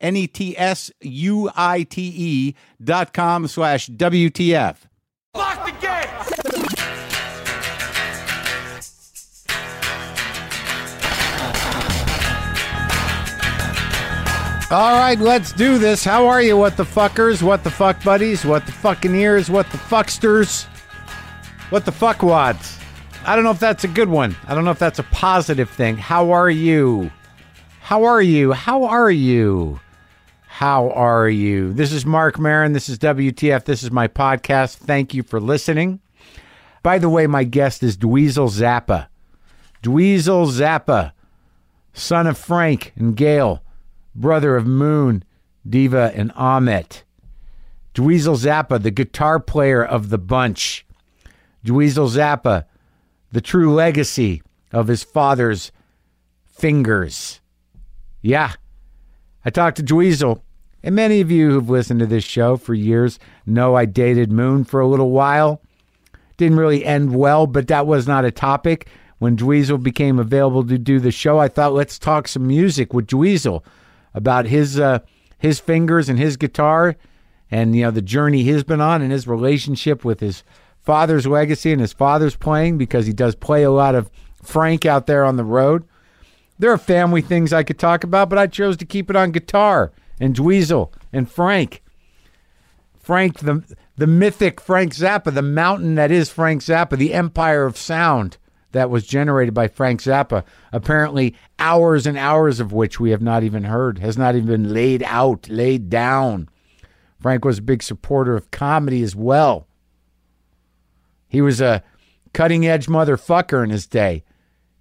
N E T S U I T E dot com slash WTF. Lock the gate! All right, let's do this. How are you, what the fuckers, what the fuck buddies, what the fucking ears, what the fucksters, what the fuckwads? I don't know if that's a good one. I don't know if that's a positive thing. How are you? How are you? How are you? How are you? This is Marc Maron. This is WTF. This is my podcast. Thank you for listening. By the way, my guest is Dweezil Zappa. Dweezil Zappa, son of Frank and Gail, brother of Moon, Diva, and Ahmet. Dweezil Zappa, the guitar player of the bunch. Dweezil Zappa, the true legacy of his father's fingers. Yeah. I talked to Dweezil, and many of you who've listened to this show for years know I dated Moon for a little while. Didn't really end well, but that was not a topic. When Dweezil became available to do the show, I thought let's talk some music with Dweezil about his uh, his fingers and his guitar, and you know the journey he's been on and his relationship with his father's legacy and his father's playing because he does play a lot of Frank out there on the road. There are family things I could talk about, but I chose to keep it on guitar and Dweezil and Frank. Frank, the the mythic Frank Zappa, the mountain that is Frank Zappa, the empire of sound that was generated by Frank Zappa. Apparently, hours and hours of which we have not even heard, has not even been laid out, laid down. Frank was a big supporter of comedy as well. He was a cutting edge motherfucker in his day,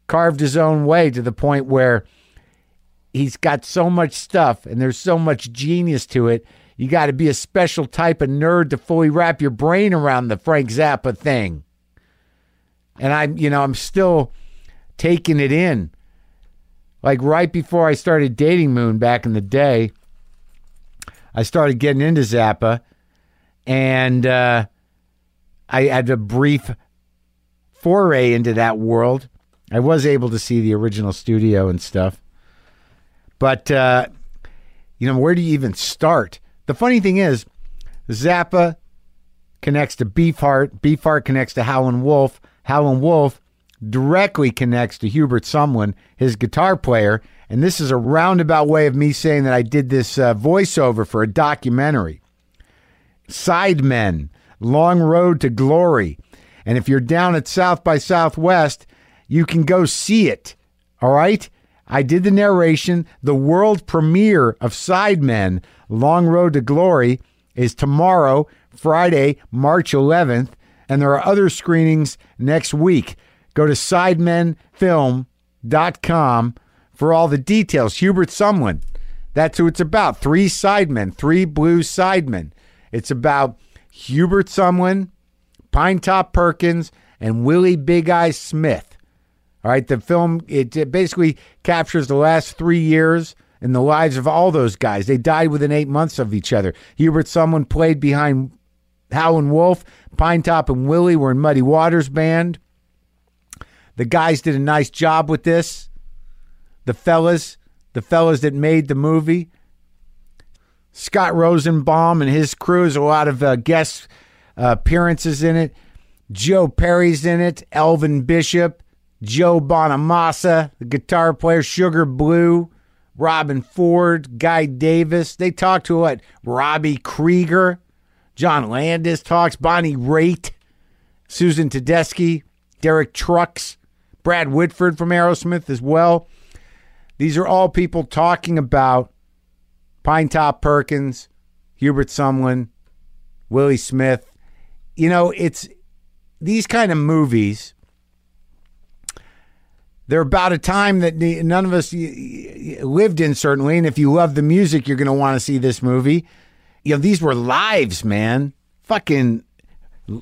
carved his own way to the point where he's got so much stuff and there's so much genius to it. You got to be a special type of nerd to fully wrap your brain around the Frank Zappa thing. And I'm, you know, I'm still taking it in. Like right before I started dating Moon back in the day, I started getting into Zappa, and uh, I had a brief foray into that world. I was able to see the original studio and stuff, but uh, you know, where do you even start? The funny thing is, Zappa connects to Beefheart. Beefheart connects to Howlin' Wolf. Howlin' Wolf directly connects to Hubert Sumlin, his guitar player. And this is a roundabout way of me saying that I did this uh, voiceover for a documentary. Sidemen, Long Road to Glory. And if you're down at South by Southwest, you can go see it. All right? I did the narration. The world premiere of Sidemen, Long Road to Glory, is tomorrow, Friday, March 11th. And there are other screenings next week. Go to sidemenfilm.com for all the details. Hubert Sumlin, that's who it's about. Three sidemen, three blue sidemen. It's about Hubert Sumlin, Pinetop Perkins, and Willie Big Eye Smith. All right, the film it, it basically captures the last three years in the lives of all those guys. They died within eight months of each other. Hubert Sumlin played behind Howlin' Wolf, Pinetop and Willie were in Muddy Waters band. The guys did a nice job with this. The fellas, the fellas that made the movie. Scott Rosenbaum and his crew has a lot of uh, guest uh, appearances in it. Joe Perry's in it. Elvin Bishop, Joe Bonamassa, the guitar player, Sugar Blue, Robben Ford, Guy Davis. They talked to what? Robbie Krieger, John Landis talks, Bonnie Raitt, Susan Tedeschi, Derek Trucks, Brad Whitford from Aerosmith as well. These are all people talking about Pinetop Perkins, Hubert Sumlin, Willie Smith. You know, it's these kind of movies. They're about a time that none of us lived in, certainly. And if you love the music, you're going to want to see this movie. You know, these were lives, man. Fucking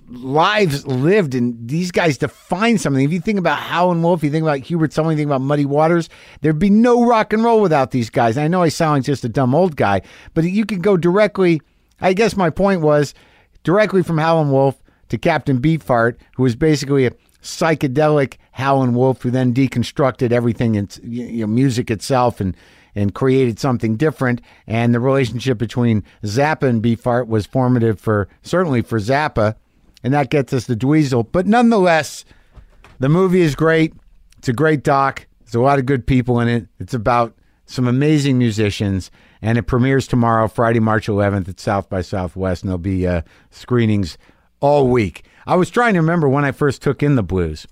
lives lived, and these guys define something. If you think about Howlin' Wolf, you think about Hubert Sumlin, you think about Muddy Waters, there'd be no rock and roll without these guys. And I know I sound like just a dumb old guy, but you could go directly. I guess my point was directly from Howlin' Wolf to Captain Beefheart, who was basically a psychedelic Howlin' Wolf, who then deconstructed everything in you know, music itself and and created something different. And the relationship between Zappa and Beefheart was formative for certainly for Zappa, and that gets us to Dweezil. But nonetheless, the movie is great. It's a great doc. There's a lot of good people in it. It's about some amazing musicians, and it premieres tomorrow, Friday, March 11th at South by Southwest, and there'll be uh, screenings all week. I was trying to remember when I first took in the blues.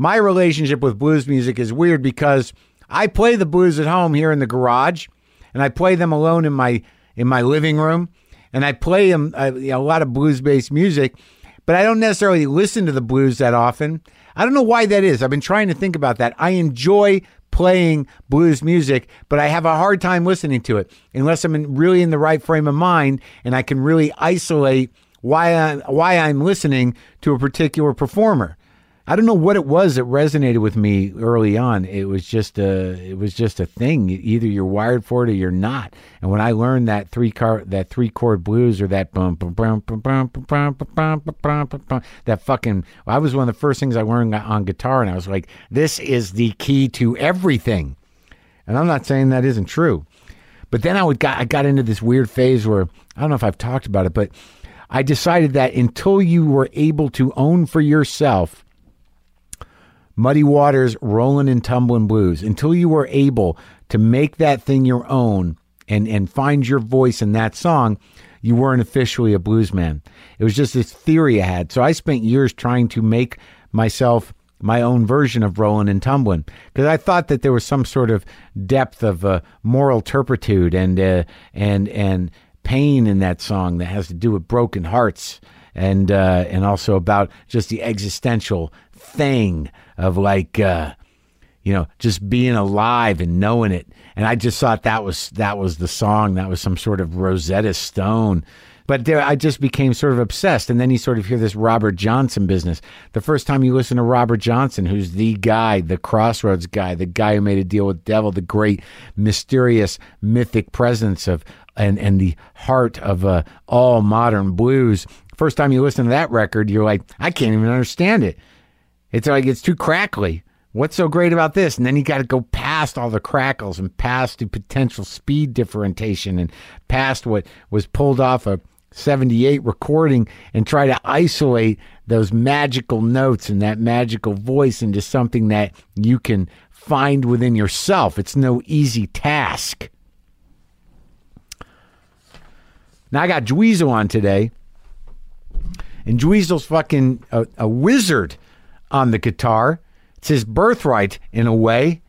My relationship with blues music is weird because I play the blues at home here in the garage, and I play them alone in my in my living room, and I play them uh, know, a lot of blues based music, but I don't necessarily listen to the blues that often. I don't know why that is. I've been trying to think about that. I enjoy playing blues music, but I have a hard time listening to it unless I'm in, really in the right frame of mind and I can really isolate why I, why I'm listening to a particular performer. I don't know what it was that resonated with me early on. It was just a it was just a thing. Either you're wired for it or you're not. And when I learned that three car that three chord blues or that bum bum bum bum bum bum bum bum bum that fucking I was one of the first things I learned on guitar and I was like, this is the key to everything. And I'm not saying that isn't true. But then I would got I got into this weird phase where I don't know if I've talked about it, but I decided that until you were able to own for yourself Muddy Waters, Rolling and Tumbling Blues, until you were able to make that thing your own and, and find your voice in that song, you weren't officially a blues man. It was just this theory I had. So I spent years trying to make myself my own version of Rolling and Tumbling because I thought that there was some sort of depth of uh, moral turpitude and uh, and and pain in that song that has to do with broken hearts and uh, and also about just the existential thing of like uh, you know just being alive and knowing it and i just thought that was that was the song that was some sort of rosetta stone but there, I just became sort of obsessed. And then you sort of hear this Robert Johnson business. The first time you listen to Robert Johnson, who's the guy, the crossroads guy, the guy who made a deal with devil, the great mysterious mythic presence of and and the heart of uh, all modern blues. First time you listen to that record, you're like, I can't even understand it. It's like it's too crackly. What's so great about this? And then you got to go past all the crackles and past the potential speed differentiation and past what was pulled off a 78 recording and try to isolate those magical notes and that magical voice into something that you can find within yourself. It's no easy task. Now I got Dweezil on today, and Dweezil's fucking a, a wizard on the guitar. It's his birthright in a way,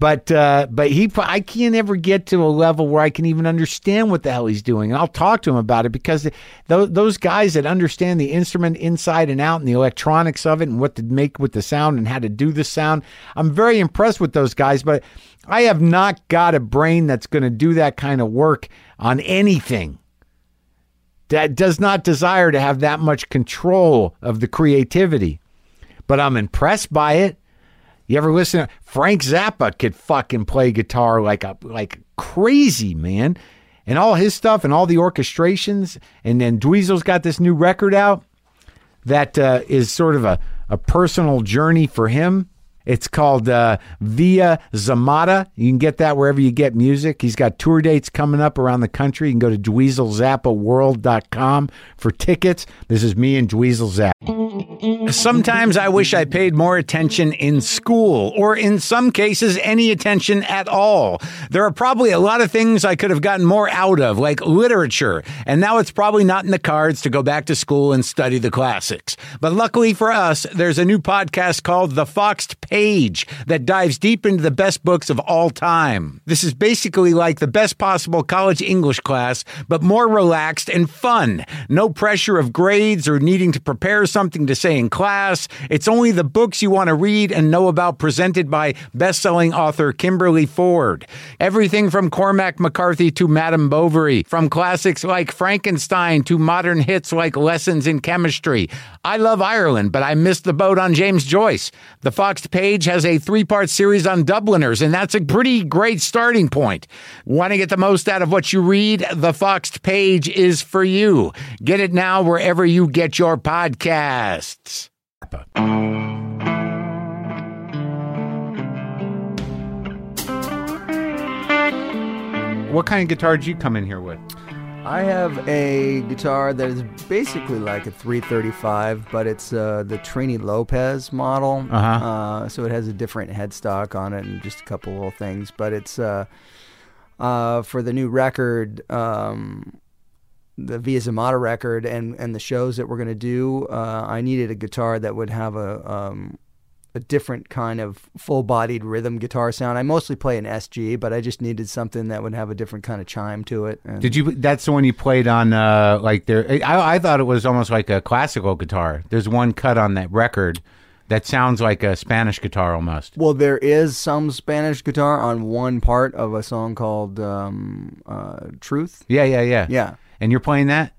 but uh, but he I can't ever get to a level where I can even understand what the hell he's doing. And I'll talk to him about it because those those guys that understand the instrument inside and out and the electronics of it and what to make with the sound and how to do the sound, I'm very impressed with those guys. But I have not got a brain that's going to do that kind of work on anything that does not desire to have that much control of the creativity. But I'm impressed by it. You ever listen to Frank Zappa could fucking play guitar like a like crazy, man. And all his stuff and all the orchestrations. And then Dweezil's got this new record out that uh, is sort of a, a personal journey for him. It's called uh, Via Zammata. You can get that wherever you get music. He's got tour dates coming up around the country. You can go to dweezilzappaworld.com for tickets. This is me and Dweezil Zappa. Sometimes I wish I paid more attention in school, or in some cases, any attention at all. There are probably a lot of things I could have gotten more out of, like literature, and now it's probably not in the cards to go back to school and study the classics. But luckily for us, there's a new podcast called The Foxed Page that dives deep into the best books of all time. This is basically like the best possible college English class, but more relaxed and fun. No pressure of grades or needing to prepare something to say in class. It's only the books you want to read and know about presented by best-selling author Kimberly Ford. Everything from Cormac McCarthy to Madame Bovary, from classics like Frankenstein to modern hits like Lessons in Chemistry. I love Ireland, but I missed the boat on James Joyce. The Foxed Page has a three-part series on Dubliners, and that's a pretty great starting point. Want to get the most out of what you read? The Foxed Page is for you. Get it now wherever you get your podcasts. What kind of guitar did you come in here with? I have a guitar that is basically like a 335, but it's uh, the Trini Lopez model. Uh-huh. Uh, so it has a different headstock on it and just a couple little things. But it's uh, uh, for the new record, um, the Via Zammata record, and, and the shows that we're going to do. Uh, I needed a guitar that would have a um, a different kind of full-bodied rhythm guitar sound. I mostly play an SG, but I just needed something that would have a different kind of chime to it. And Did you? That's the one you played on. Uh, like there, I, I thought it was almost like a classical guitar. There's one cut on that record that sounds like a Spanish guitar almost. Well, there is some Spanish guitar on one part of a song called um, uh, "Truth." Yeah, yeah, yeah. Yeah. And you're playing that?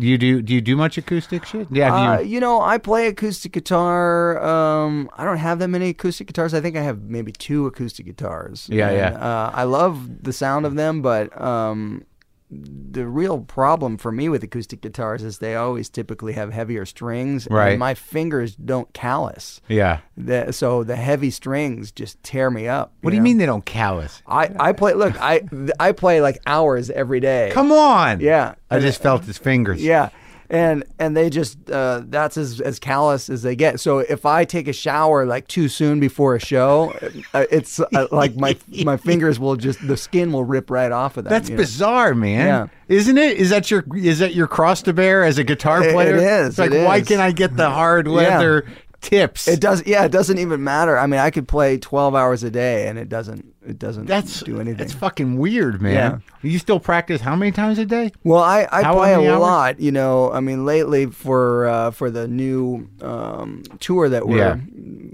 Do you do? Do you do much acoustic shit? Yeah. Uh, you, you know, I play acoustic guitar. Um, I don't have that many acoustic guitars. I think I have maybe two acoustic guitars. Yeah, And, yeah. Uh, I love the sound of them, but um, the real problem for me with acoustic guitars is they always typically have heavier strings, Right. and my fingers don't callus. yeah. The, so the heavy strings just tear me up. What do you know? mean they don't callous? I, I play. Look, I I play like hours every day. Come on. Yeah. I just felt his fingers. Yeah. And and they just uh, that's as as callous as they get. So if I take a shower like too soon before a show, uh, it's uh, like my my fingers will just the skin will rip right off of that. That's you know? bizarre, man. Yeah. Isn't it? Is that your is that your cross to bear as a guitar It- it player? is, It's like it why is. can I get the hard leather tips? It does. Yeah, it doesn't even matter. I mean, I could play twelve hours a day, and it doesn't. It doesn't that's do anything. That's fucking weird, man. You still practice how many times a day? Well, I, I How play a hours? lot. You know, I mean, lately for uh, for the new um, tour that we're Yeah.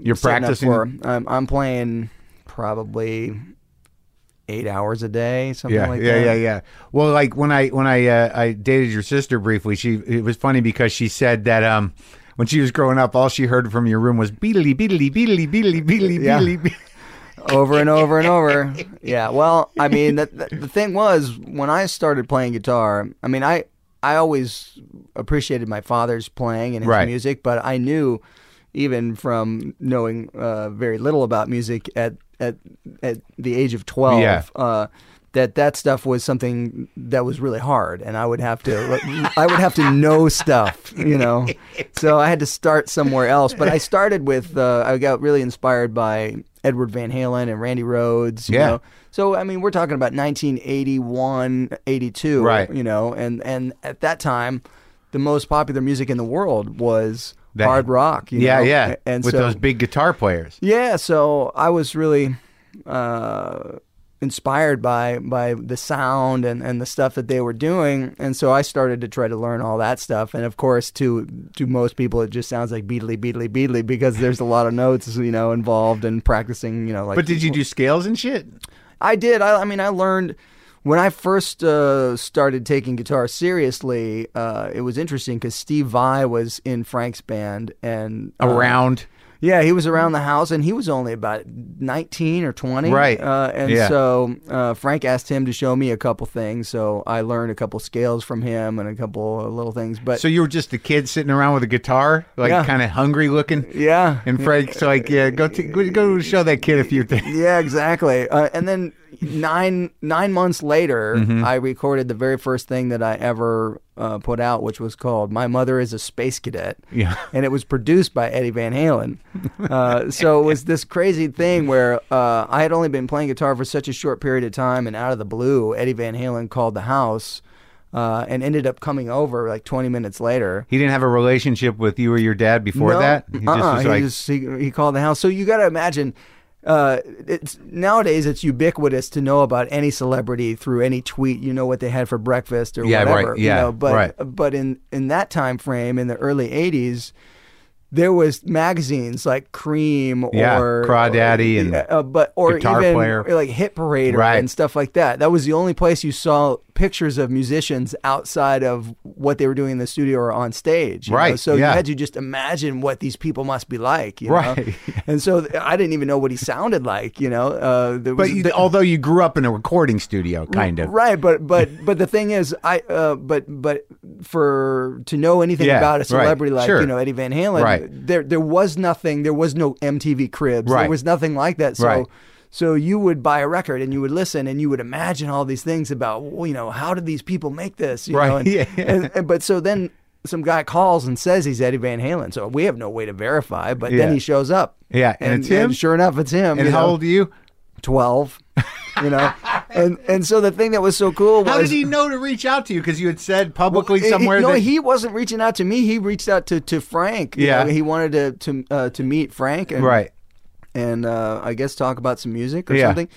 You're practicing? for, I'm, I'm playing probably eight hours a day, something Yeah, like yeah, that. yeah, yeah. Well, like when I when I uh, I dated your sister briefly, she it was funny because she said that um when she was growing up, all she heard from your room was beedly beedly beedly beedly beedly Yeah. beedly. be-" over and over and over. Yeah. Well, I mean, the, the, the thing was when I started playing guitar. I mean, I I always appreciated my father's playing and his Right. music, but I knew even from knowing uh, very little about music at at at the age of twelve. Yeah. Uh, that that stuff was something that was really hard, and I would have to I would have to know stuff, you know. So I had to start somewhere else. But I started with uh, I got really inspired by Edward Van Halen and Randy Rhoads. You Yeah. Know? So I mean, we're talking about 1981, 82. Right. You know, and and at that time, the most popular music in the world was That- hard rock. You yeah, know? yeah. And with so, those big guitar players. yeah, so I was really uh, inspired by by the sound and, and the stuff that they were doing, and so I started to try to learn all that stuff. And of course, to to most people, it just sounds like beatly, beatly, beatly because there's a lot of notes, you know, involved in practicing. You know, like. But did you do scales and shit? I did. I, I mean, I learned when I first uh, started taking guitar seriously. Uh, it was interesting because Steve Vai was in Frank's band and uh, Around. Yeah, he was around the house, and he was only about nineteen or twenty. Right. Uh, and Yeah. so uh, Frank asked him to show me a couple things, so I learned a couple scales from him and a couple little things. But So you were just a kid sitting around with a guitar, like Yeah. kind of hungry looking. yeah, And Frank's like, yeah, go t- go go show that kid a few things. Yeah, exactly. Uh, and then nine nine months later, Mm-hmm. I recorded the very first thing that I ever uh, put out, which was called "My Mother Is a Space Cadet." Yeah. and it was produced by Eddie Van Halen. Uh, so it was this crazy thing where uh, I had only been playing guitar for such a short period of time, and out of the blue, Eddie Van Halen called the house. Uh, and ended up coming over like 20 minutes later. He didn't have a relationship with you or your dad before No, that. He just uh-uh, was he like, just he, he called the house. So you got to imagine. Uh, it's nowadays it's ubiquitous to know about any celebrity through any tweet. You know what they had for breakfast or Yeah, right, whatever. yeah, you know, but right. but in in that time frame in the early '80s, there was magazines like Creem Yeah, or Crawdaddy and uh, but or Guitar even Player. like Hit Parade Right. and stuff like that. That was the only place you saw pictures of musicians outside of what they were doing in the studio or on stage. you know? Right, So yeah. you had to just imagine what these people must be like. You Right. Know? And so I didn't even know what he sounded like. You know. Uh, there but you, the- although you grew up in a recording studio, kind of. Right, but but but the thing is, I uh, but but for to know anything Yeah, about a right, celebrity like sure. you know Eddie Van Halen, Right. There there was nothing, there was no MTV Cribs, Right. there was nothing like that. So Right. so you would buy a record and you would listen and you would imagine all these things about well, you know how did these people make this, you Right, know? And, yeah, and- and- but so then. Some guy calls and says he's Eddie Van Halen, so we have no way to verify. But Yeah. then he shows up, Yeah, and it's him? sure enough, it's him. And how know? old are you? 12 you know and and so the thing that was so cool was How did he know to reach out to you? Because you had said publicly He- somewhere he, no that he wasn't reaching out to me he reached out to to frank You Yeah. know, he wanted to to uh, to meet frank and right. and uh, i guess talk about some music or Yeah. something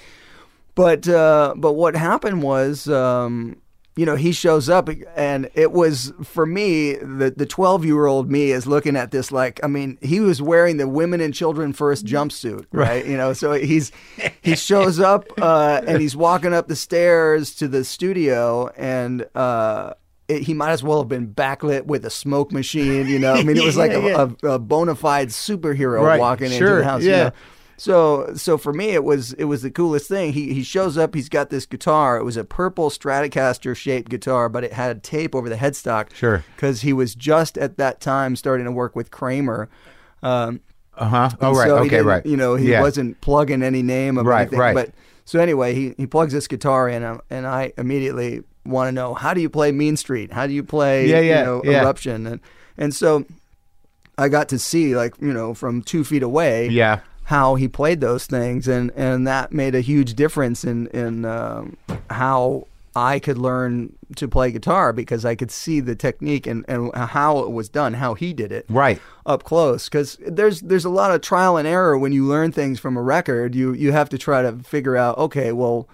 but uh but what happened was um you know, he shows up and it was for me, the the 12 year old me is looking at this like, I mean, he was wearing the women and children first jumpsuit, right? You know, so he's, he shows up uh, and he's walking up the stairs to the studio and, uh, it, he might as well have been backlit with a smoke machine, you know. I mean, it was like Yeah, yeah. a, a, a bona fide superhero Right, walking into the house. you yeah. know? So so for me it was it was the coolest thing. He he shows up, he's got this guitar. It was a purple Stratocaster shaped guitar, but it had tape over the headstock. Sure. Because he was just at that time starting to work with Kramer. Um, Uh huh. Oh, right. so okay, right. You know, he Yeah. wasn't plugging any name of Right, anything. right. But so anyway, he, he plugs this guitar in, uh, and I immediately want to know how do you play Mean Street? How do you play Yeah, yeah, you know, yeah. Eruption? And and so I got to see like you know from two feet away Yeah. How he played those things, and and that made a huge difference in in um, how I could learn to play guitar because I could see the technique and, and how it was done, how he did it Right. up close because there's there's a lot of trial and error when you learn things from a record. You you have to try to figure out okay, well,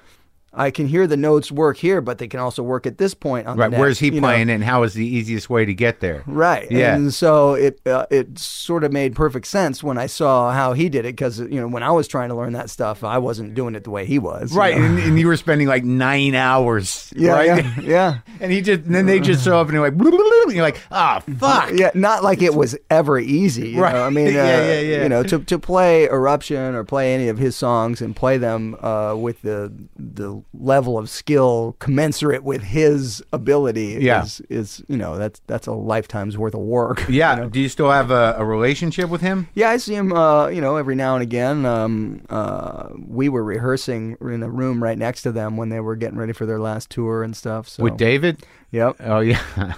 I can hear the notes work here, but they can also work at this point on Right. Where's he you know? playing and how is the easiest way to get there? Right. Yeah. And so it uh, it sort of made perfect sense when I saw how he did it because you know when I was trying to learn that stuff, I wasn't doing it the way he was. you Right. know? And, and you were spending like nine hours. Yeah, right? yeah, yeah. And he just, and then they just show up and you're like, and you're like, ah, fuck. Yeah, not like it was ever easy. You Right. know? I mean, uh, Yeah, yeah, yeah. You know, to, to play Eruption or play any of his songs and play them uh, with the the level of skill commensurate with his ability Yeah. is, is you know that's that's a lifetime's worth of work. Yeah. you know? Do you still have a, a relationship with him? Yeah, I see him. Uh, you know, every now and again. Um, uh, we were rehearsing in a room right next to them when they were getting ready for their last tour and stuff. So. With David? Yep. Oh, yeah.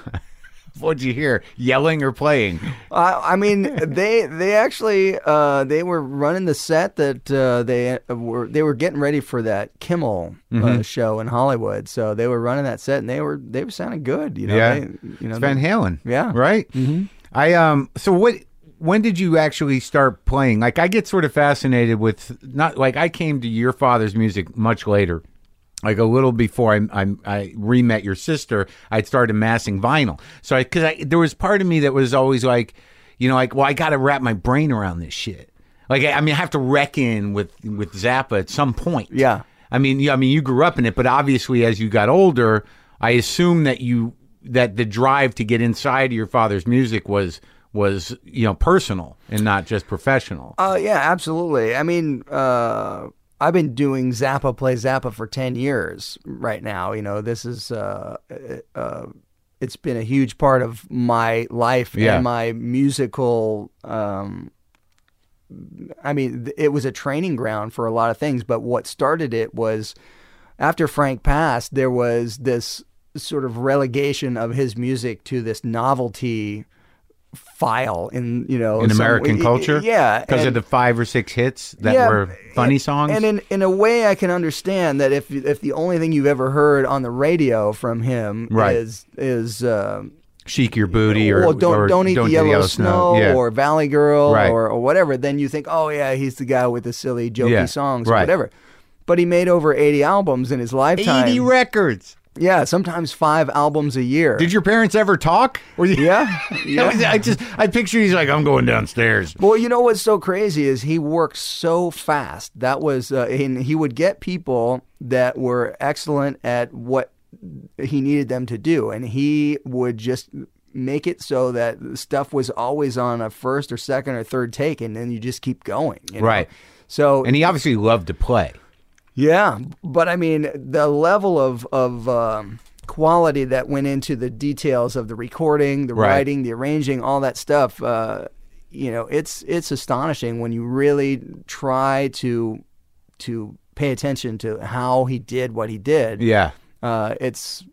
What'd you hear? Yelling or playing? I, I mean, they they actually uh, they were running the set that uh, they were they were getting ready for that Kimmel Mm-hmm. uh, show in Hollywood. So they were running that set, and they were they were sounding good. You know, Yeah. they, you know, It's Van Halen. Yeah. Right? Mm-hmm. I, um, so what, when did you actually start playing? Like, I get sort of fascinated with, not like I came to your father's music much later. Like a little before I, I, I re-met your sister, I'd started amassing vinyl. So, I, because I, there was part of me that was always like, you know, like, well, I got to wrap my brain around this shit. Like, I I mean, I have to reckon with with Zappa at some point. Yeah. I mean, yeah, I mean, you grew up in it, but obviously, as you got older, I assume that you that the drive to get inside your father's music was was you know personal and not just professional. Uh, yeah, absolutely. I mean, uh, I've been doing Zappa Play Zappa for 10 years right now. You know, this is, uh, uh, it's been a huge part of my life Yeah. and my musical, um, I mean, it was a training ground for a lot of things, but what started it was after Frank passed, there was this sort of relegation of his music to this novelty file in you know in some- American culture, yeah because of the five or six hits that yeah, were funny and- songs. And in in a way, I can understand that if if the only thing you've ever heard on the radio from him Right. is is um, Chic your booty, or well, don't or don't eat do the yellow, snow, Yeah. or Valley Girl Right. or or whatever, then you think, oh yeah, he's the guy with the silly jokey Yeah, songs or right. whatever. But he made over eighty albums in his lifetime. eighty records. Yeah, sometimes five albums a year. Did your parents ever talk? Were you, yeah, I, yeah. I just I picture he's like I'm going downstairs. Well, you know what's so crazy is he worked so fast. That was, uh, and he would get people that were excellent at what he needed them to do, and he would just make it so that stuff was always on a first or second or third take, and then you just keep going. you know? Right. So And he obviously loved to play. Yeah, but I mean the level of of um, quality that went into the details of the recording, the Right. writing, the arranging, all that stuff. Uh, you know, it's it's astonishing when you really try to to pay attention to how he did what he did. Yeah. Uh, it's,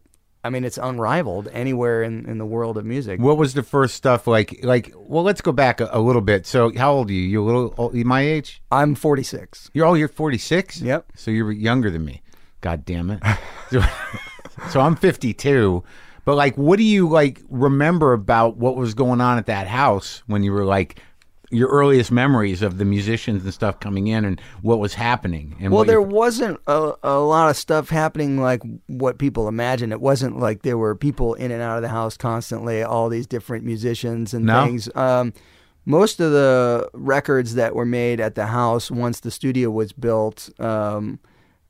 I mean, it's unrivaled anywhere in, in the world of music. What was the first stuff like? Like, well, let's go back a, a little bit. So, how old are you? You a little old, my age? I'm 46. You're oh, you're 46. Yep. So you're younger than me. God damn it. so, so I'm 52. But like, what do you like remember about what was going on at that house when you were like your earliest memories of the musicians and stuff coming in and what was happening? And Well, there you- wasn't a, a lot of stuff happening like what people imagine. It wasn't like there were people in and out of the house constantly, all these different musicians and No? things. Um, most of the records that were made at the house once the studio was built, um,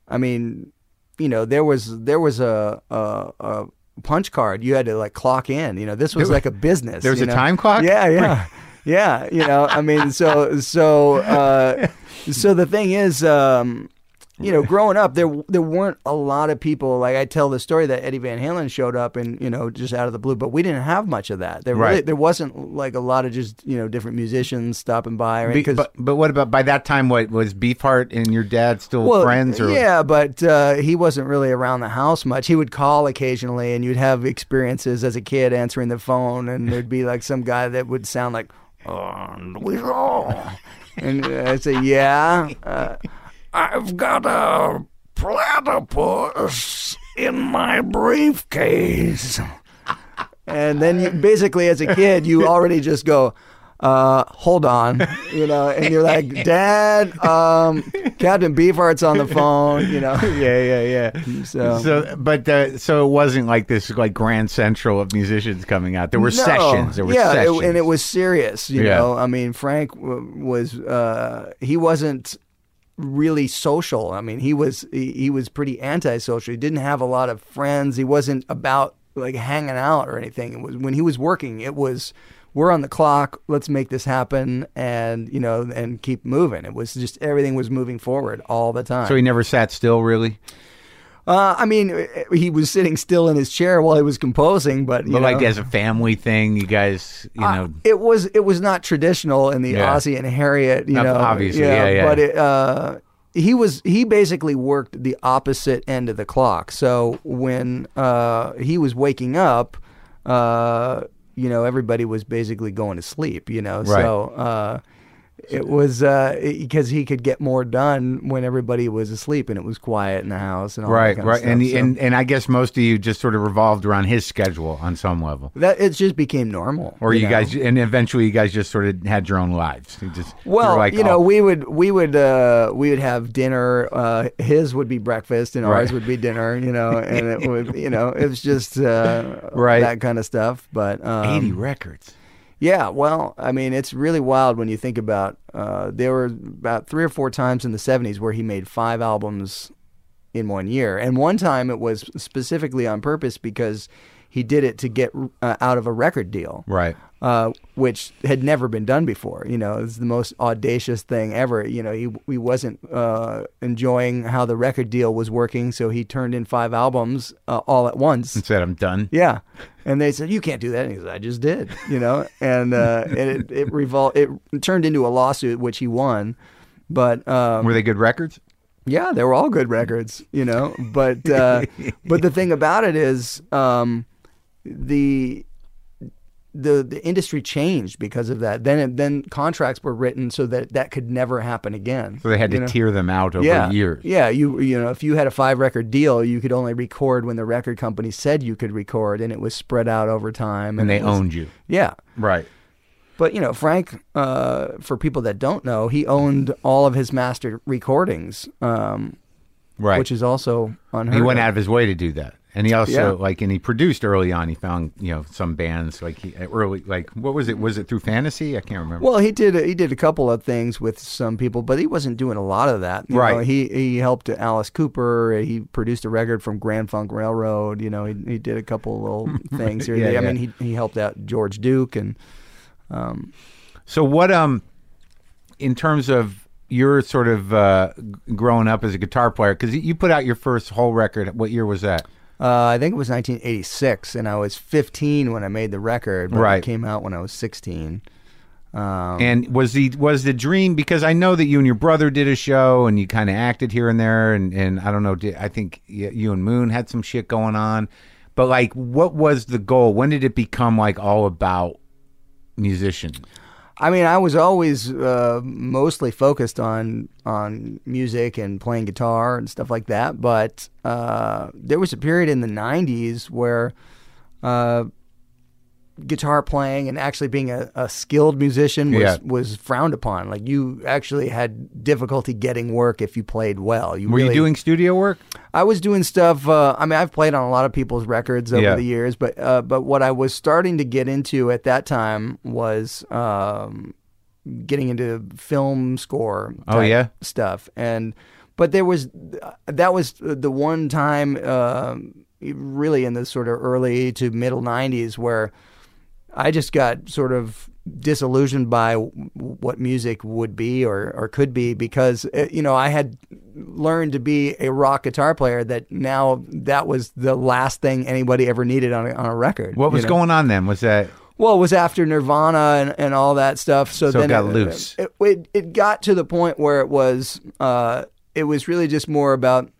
I mean, you know, there was there was a, a, a punch card. You had to like clock in. You know, this was There- like a business. there was a know? time clock? Yeah, yeah. Yeah, you know, I mean, so so uh, so the thing is, um, you know, growing up, there there weren't a lot of people. Like I tell the story that Eddie Van Halen showed up and you know just out of the blue, but we didn't have much of that. There really, there wasn't like a lot of just you know different musicians stopping by. Or Be- but, but what about by that time? What was Beefheart and your dad still well, friends? Or yeah, but uh, he wasn't really around the house much. He would call occasionally, and you'd have experiences as a kid answering the phone, and there'd be like some guy that would sound like, "And we all," and I'd say, "Yeah, uh, I've got a platypus in my briefcase." And then you basically, as a kid, you already just go, uh, hold on, you know, and you're like, Dad, um, Captain Beefheart's on the phone, you know. yeah, yeah, yeah. So, So, but uh, so it wasn't like this like grand central of musicians coming out. There were No. sessions. There were yeah, it- sessions, and it was serious. You Yeah. know, I mean, Frank w- was uh, he wasn't really social. I mean, he was he, he was pretty antisocial. He didn't have a lot of friends. He wasn't about like hanging out or anything. It was when he was working. It was we're on the clock. Let's make this happen, and you know, and keep moving. It was just everything was moving forward all the time. So he never sat still, really. uh, I mean, he was sitting still in his chair while he was composing, but you But like know. as a family thing, you guys, you know, Uh, it was it was not traditional in the Yeah. Ozzie and Harriet, you Not- know. obviously, yeah, yeah. But it, uh, he was he basically worked the opposite end of the clock. So when uh, he was waking up, uh, you know, everybody was basically going to sleep. You know, Right. so. Uh, it was because he could get more done when everybody was asleep and it was quiet in the house and all that right, right, stuff. and, So- and and I guess most of you just sort of revolved around his schedule on some level, that it just became normal. or you, know? guys, and eventually you guys just sort of had your own lives. You just Well, like, you know, oh, we would we would uh, we would have dinner. Uh, his would be breakfast, and Right. ours would be dinner. You know, and it would you know it was just uh, Right. that kind of stuff. But um, eighty records. Yeah, well, I mean, it's really wild when you think about. Uh, there were about three or four times in the '70s where he made five albums in one year, and one time it was specifically on purpose because he did it to get uh, out of a record deal, Right. Uh, which had never been done before. You know, it's the most audacious thing ever. You know, he he wasn't uh, enjoying how the record deal was working, so he turned in five albums uh, all at once. And said, I'm done. Yeah, and they said you can't do that. And he said, I just did. You know, and uh, and it it revol- it turned into a lawsuit which he won. But um, Were they good records? yeah, they were all good records, you know. But uh, but the thing about it is, um, the the the industry changed because of that. Then it, then contracts were written so that that could never happen again. So they had to know? tear them out over yeah, years. Yeah, you you know if you had a five record deal, you could only record when the record company said you could record, and it was spread out over time. And they was- owned you. Yeah, Right. but you know, Frank, uh, for people that don't know, he owned all of his master recordings, um, Right. which is also unheard. he went of. out of his way to do that. And he also Yeah. like, and he produced early on. He found you know some bands like he early like what was it? Was it through Fantasy? I can't remember. Well, he did. He did a couple of things with some people, but he wasn't doing a lot of that. you Right. know. he he helped Alice Cooper. He produced a record from Grand Funk Railroad. You know, he he did a couple of little things here. Yeah, yeah. I mean, he he helped out George Duke and Um, So what um in terms of your sort of uh, growing up as a guitar player because you put out your first whole record. What year was that? Uh, I think it was 1986, and I was 15 when I made the record. But Right. it came out when I was 16. Um, And was the was the dream because I know that you and your brother did a show and you kind of acted here and there and and I don't know did, I think you and Moon had some shit going on, but like what was the goal? When did it become like all about musician? I mean, I was always uh, mostly focused on on music and playing guitar and stuff like that. But uh, there was a period in the '90s where uh, guitar playing and actually being a, a skilled musician was Yeah. was frowned upon. Like you actually had difficulty getting work if you played well. You Were really, you doing studio work? I was doing stuff. Uh, I mean, I've played on a lot of people's records over Yeah. the years, but uh, but what I was starting to get into at that time was um, getting into film score. Oh, yeah? stuff. And but there was that was the one time, um really in the sort of early to middle '90s, where I just got sort of disillusioned by w- what music would be or, or could be because uh, you know I had learned to be a rock guitar player that now that was the last thing anybody ever needed on a, on a record. What you was know? going on then? Was that Well, it was after Nirvana and, and all that stuff. So, So it then got loose. It, it, it got to the point where it was uh, it was really just more about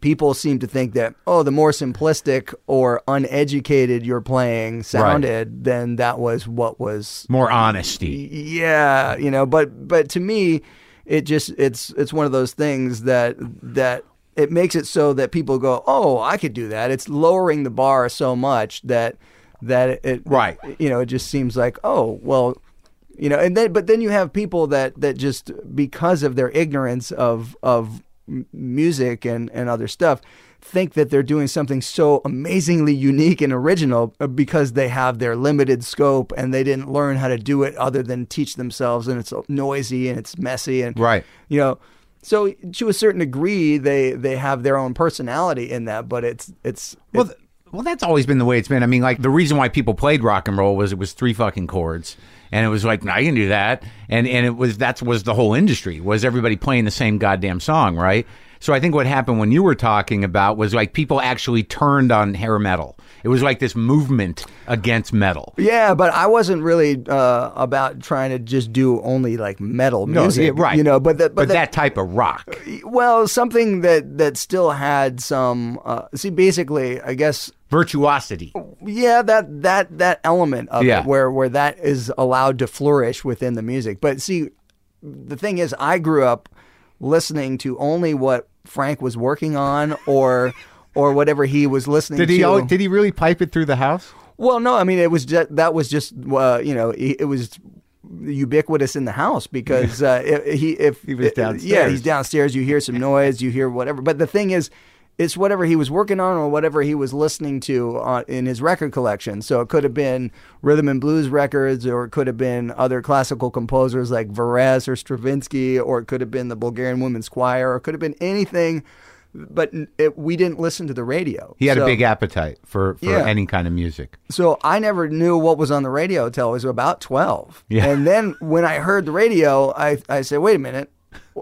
people seem to think that oh, the more simplistic or uneducated your playing sounded, then that was what was more honesty? yeah, you know, but but to me, it just it's it's one of those things that that it makes it so that people go, oh, I could do that. It's lowering the bar so much that that it, it Right. you know it just seems like oh well you know and then but then you have people that that just because of their ignorance of of m- music and and other stuff think that they're doing something so amazingly unique and original uh, because they have their limited scope and they didn't learn how to do it other than teach themselves and it's noisy and it's messy and Right. you know so to a certain degree they they have their own personality in that but it's it's Well, th- well, that's always been the way it's been. I mean, like the reason why people played rock and roll was it was three fucking chords, and it was like, I can do that, and and it was that was the whole industry was everybody playing the same goddamn song, right? So I think what happened when you were talking about was like people actually turned on hair metal. It was like this movement against metal. Yeah, but I wasn't really uh, about trying to just do only like metal music, yeah, right. You know, but that, But, but, that, that type of rock, well, something that that still had some. Uh, see, basically, I guess, virtuosity. yeah, that that that element of Yeah. it, where where that is allowed to flourish within the music. But see, the thing is, I grew up listening to only what Frank was working on, or or whatever he was listening Did to. he? Did he really pipe it through the house? Well, no, I mean it was just that was just uh, you know it, it was ubiquitous in the house because uh, i- he if He was downstairs. Yeah, he's downstairs. You hear some noise, you hear whatever. But the thing is, it's whatever he was working on or whatever he was listening to uh, in his record collection. So it could have been rhythm and blues records, or it could have been other classical composers like Varese or Stravinsky, or it could have been the Bulgarian Women's Choir, or it could have been anything but it, we didn't listen to the radio. He had a big appetite for, for Yeah. any kind of music. So I never knew what was on the radio until I was about 12. Yeah. And then when I heard the radio, I, I said, wait a minute.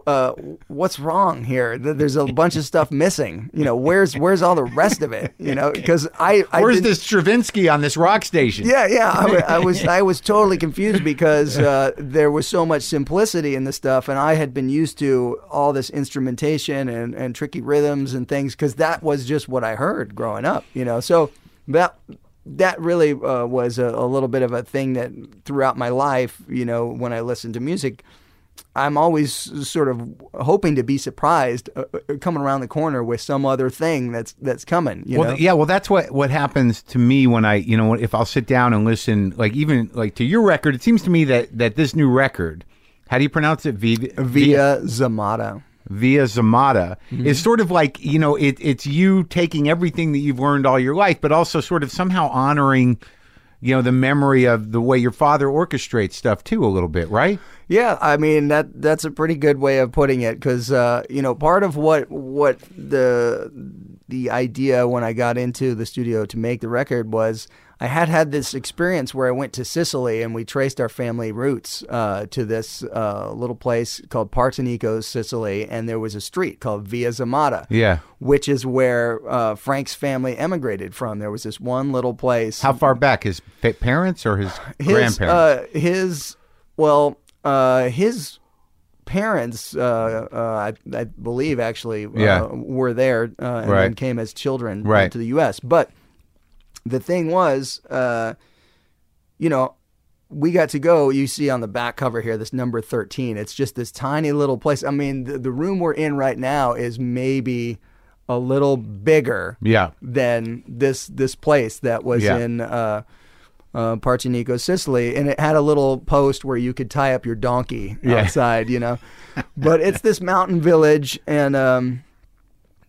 Uh, what's wrong here? Th- There's a bunch of stuff missing. You know, where's where's all the rest of it? You know, because I, I Where's this Stravinsky on this rock station? Yeah, yeah. I, I was I was totally confused because uh, there was so much simplicity in the stuff, and I had been used to all this instrumentation and, and tricky rhythms and things because that was just what I heard growing up. You know, so that that really uh, was a, a little bit of a thing that throughout my life, you know, when I listened to music. I'm always sort of hoping to be surprised uh, uh, coming around the corner with some other thing that's that's coming. You well, know? yeah, well, that's what what happens to me when I, you know, if I'll sit down and listen, like even like to your record, it seems to me that that this new record, how do you pronounce it? Via Via Zammata. via Zammata Mm-hmm. is sort of like you know it, it's you taking everything that you've learned all your life, but also sort of somehow honoring, you know, the memory of the way your father orchestrates stuff too, a little bit, right? Yeah, I mean that that's a pretty good way of putting it because uh, you know part of what what the the idea when I got into the studio to make the record was I had had this experience where I went to Sicily and we traced our family roots uh, to this uh, little place called Partinico, Sicily, and there was a street called Via Zammata. Yeah. Which is where uh, Frank's family emigrated from. There was this one little place. How far back his parents or his, his, grandparents? Uh, his well, uh, his parents, uh, uh, I, I believe, actually, uh, Yeah. were there uh, and Right. then came as children uh, Right. to the U.S. But the thing was, uh, you know. We got to go. You see on the back cover here, this number thirteen. It's just this tiny little place. I mean, the, the room we're in right now is maybe a little bigger yeah. than this this place that was Yeah. in uh, uh, Partinico, Sicily, and it had a little post where you could tie up your donkey Yeah. outside, you know. but it's this mountain village, and um,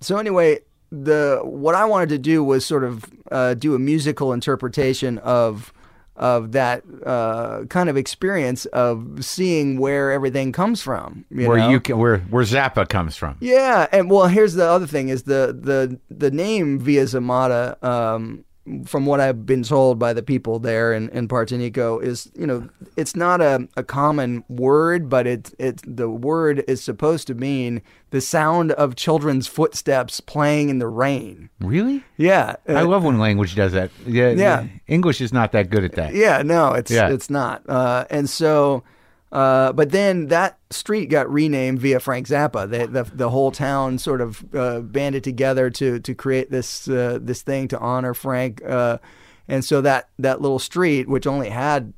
so anyway, the what I wanted to do was sort of uh, do a musical interpretation of of that uh, kind of experience of seeing where everything comes from. You where know? you can, where where Zappa comes from. Yeah, and well, here's the other thing: is the the the name Via Zammata. Um, from what I've been told by the people there in, in Partinico, is you know it's not a, a common word, but it it the word is supposed to mean the sound of children's footsteps playing in the rain. Really? Yeah, I uh, love when language does that. Yeah, Yeah. English is not that good at that. Yeah, no, it's Yeah. it's not. Uh, and so, uh, but then that street got renamed via Frank Zappa. The the, the whole town sort of uh, banded together to to create this uh, this thing to honor Frank. Uh, and so that that little street, which only had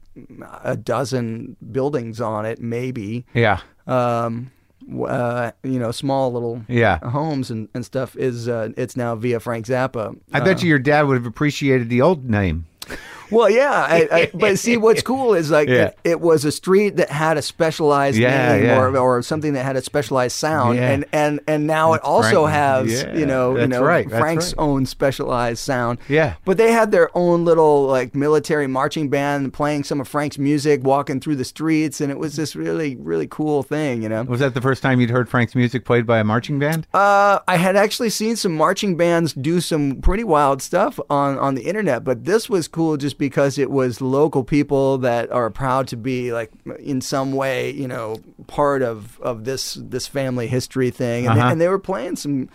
a dozen buildings on it, maybe. Yeah. Um, uh, you know, small little Yeah. homes and, and stuff is uh, it's now via Frank Zappa. I bet you your dad would have appreciated the old name. Well, yeah, I, I, but see, what's cool is like Yeah. it, it was a street that had a specialized Yeah, name yeah. or, or something that had a specialized sound, and and and now That's it also Frank- has you know you know right, Frank's right. own specialized sound. Yeah. but they had their own little like military marching band playing some of Frank's music, walking through the streets, and it was this really really cool thing, you know. Was that the first time you'd heard Frank's music played by a marching band? Uh, I had actually seen some marching bands do some pretty wild stuff on, on the internet, but this was cool just because it was local people that are proud to be like in some way, you know, part of, of this this family history thing, and, Uh-huh. they, and they were playing some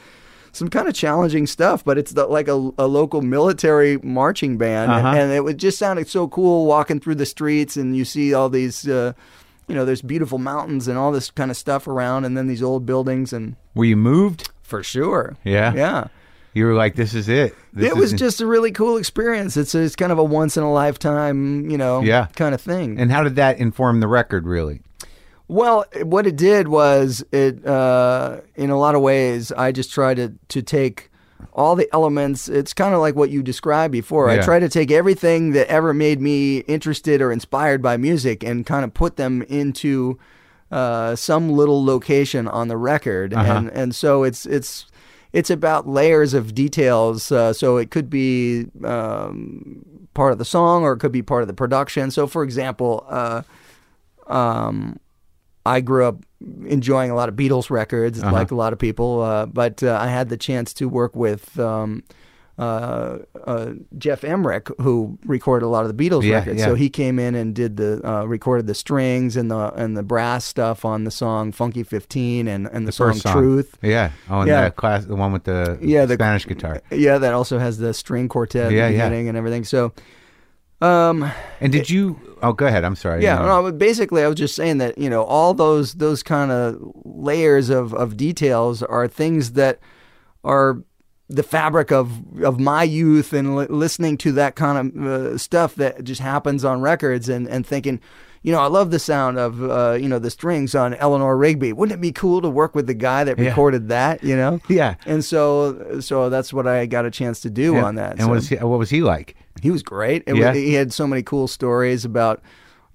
some kind of challenging stuff, but it's the, like a, a local military marching band, Uh-huh. and, and it would just sounded so cool walking through the streets, and you see all these. Uh, you know, there's beautiful mountains and all this kind of stuff around, and then these old buildings, and Were you moved? for sure. Yeah. Yeah. You were like, "This is it." This it was is- just a really cool experience. It's it's kind of a once in a lifetime, you know, Yeah. kind of thing. And how did that inform the record? Really? well, what it did was it, uh, in a lot of ways, I just tried to to take all the elements. It's kind of like what you described before. I Yeah. tried to take everything that ever made me interested or inspired by music and kind of put them into uh, some little location on the record, Uh-huh. and and so it's it's it's about layers of details. Uh, so it could be um, part of the song, or it could be part of the production. So, for example, uh, um, I grew up enjoying a lot of Beatles records, Uh-huh. like a lot of people. Uh, but uh, I had the chance to work with um, uh, uh, Geoff Emerick, who recorded a lot of the Beatles Yeah, records. yeah. So he came in and did the uh, recorded the strings and the and the brass stuff on the song "Funky 15" and and the, song, song. "Truth." Yeah. Oh, and Yeah. the class, the one with the Yeah, the- Spanish guitar. Yeah, that also has the string quartet Yeah, yeah. and everything. So. Um, And did you? Oh, go ahead. I'm sorry. Yeah, no, but basically, I was just saying that you know all those those kind of layers of of details are things that are the fabric of of my youth and li- listening to that kind of uh, stuff that just happens on records and and thinking. You know, I love the sound of uh, you know the strings on Eleanor Rigby. Wouldn't it be cool to work with the guy that Yeah. recorded that? You know, Yeah. And so, so that's what I got a chance to do Yeah. on that. And So- what was he, what was he like? he was great. It Yeah. was, he had so many cool stories about,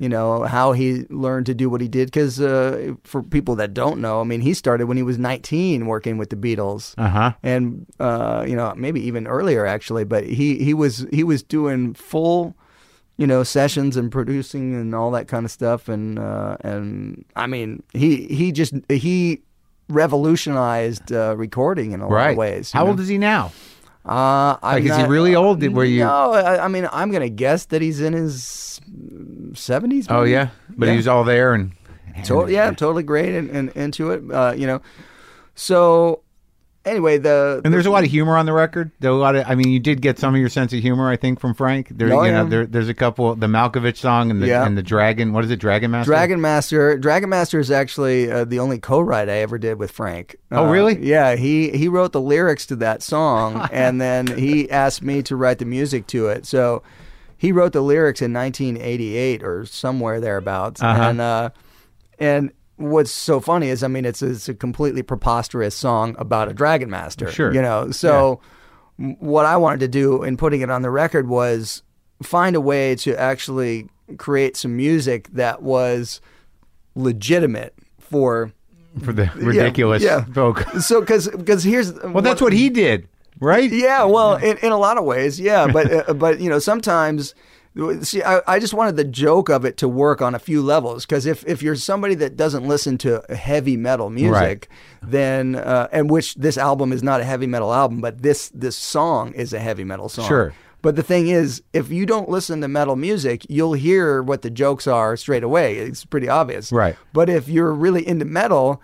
you know, how he learned to do what he did. Because uh, for people that don't know, I mean, he started when he was 19 working with the Beatles, Uh huh. and uh, you know, maybe even earlier actually. But he he was he was doing full. You know, sessions and producing and all that kind of stuff, and uh, and I mean, he he just he revolutionized uh, recording in a lot of ways. How know? old is he now? Uh, Like, is he really old? Were you- No, I, I mean, I'm gonna guess that he's in his seventies. Oh yeah, but yeah. he was all there and. To- yeah, totally great and, and into it. Uh, you know, so anyway, the And there's a lot of humor on the record. There a lot of, I mean, you did get some of your sense of humor, I think, from Frank. There, Oh, you know, there, there's a couple, the Malkovich song and the Yeah. and the Dragon. What is it, Dragon Master? Dragon Master. Dragon Master is actually uh, the only co-write I ever did with Frank. Oh, Uh, really? Yeah, he he wrote the lyrics to that song, and then he asked me to write the music to it. So he wrote the lyrics in 1988 or somewhere thereabouts, Uh-huh. and uh, and. What's so funny is, I mean, it's it's a completely preposterous song about a dragon master. Sure. you know. So, m- what I wanted to do in putting it on the record was find a way to actually create some music that was legitimate for for the ridiculous yeah. folk. so because because here's Well, that's what he did, right? yeah well in, in a lot of ways yeah but uh, but you know sometimes see I, I just wanted the joke of it to work on a few levels because if if you're somebody that doesn't listen to heavy metal music Right. then uh, and which this album is not a heavy metal album but this this song is a heavy metal song Sure. but the thing is, if you don't listen to metal music, you'll hear what the jokes are straight away. It's pretty obvious. Right. But if you're really into metal,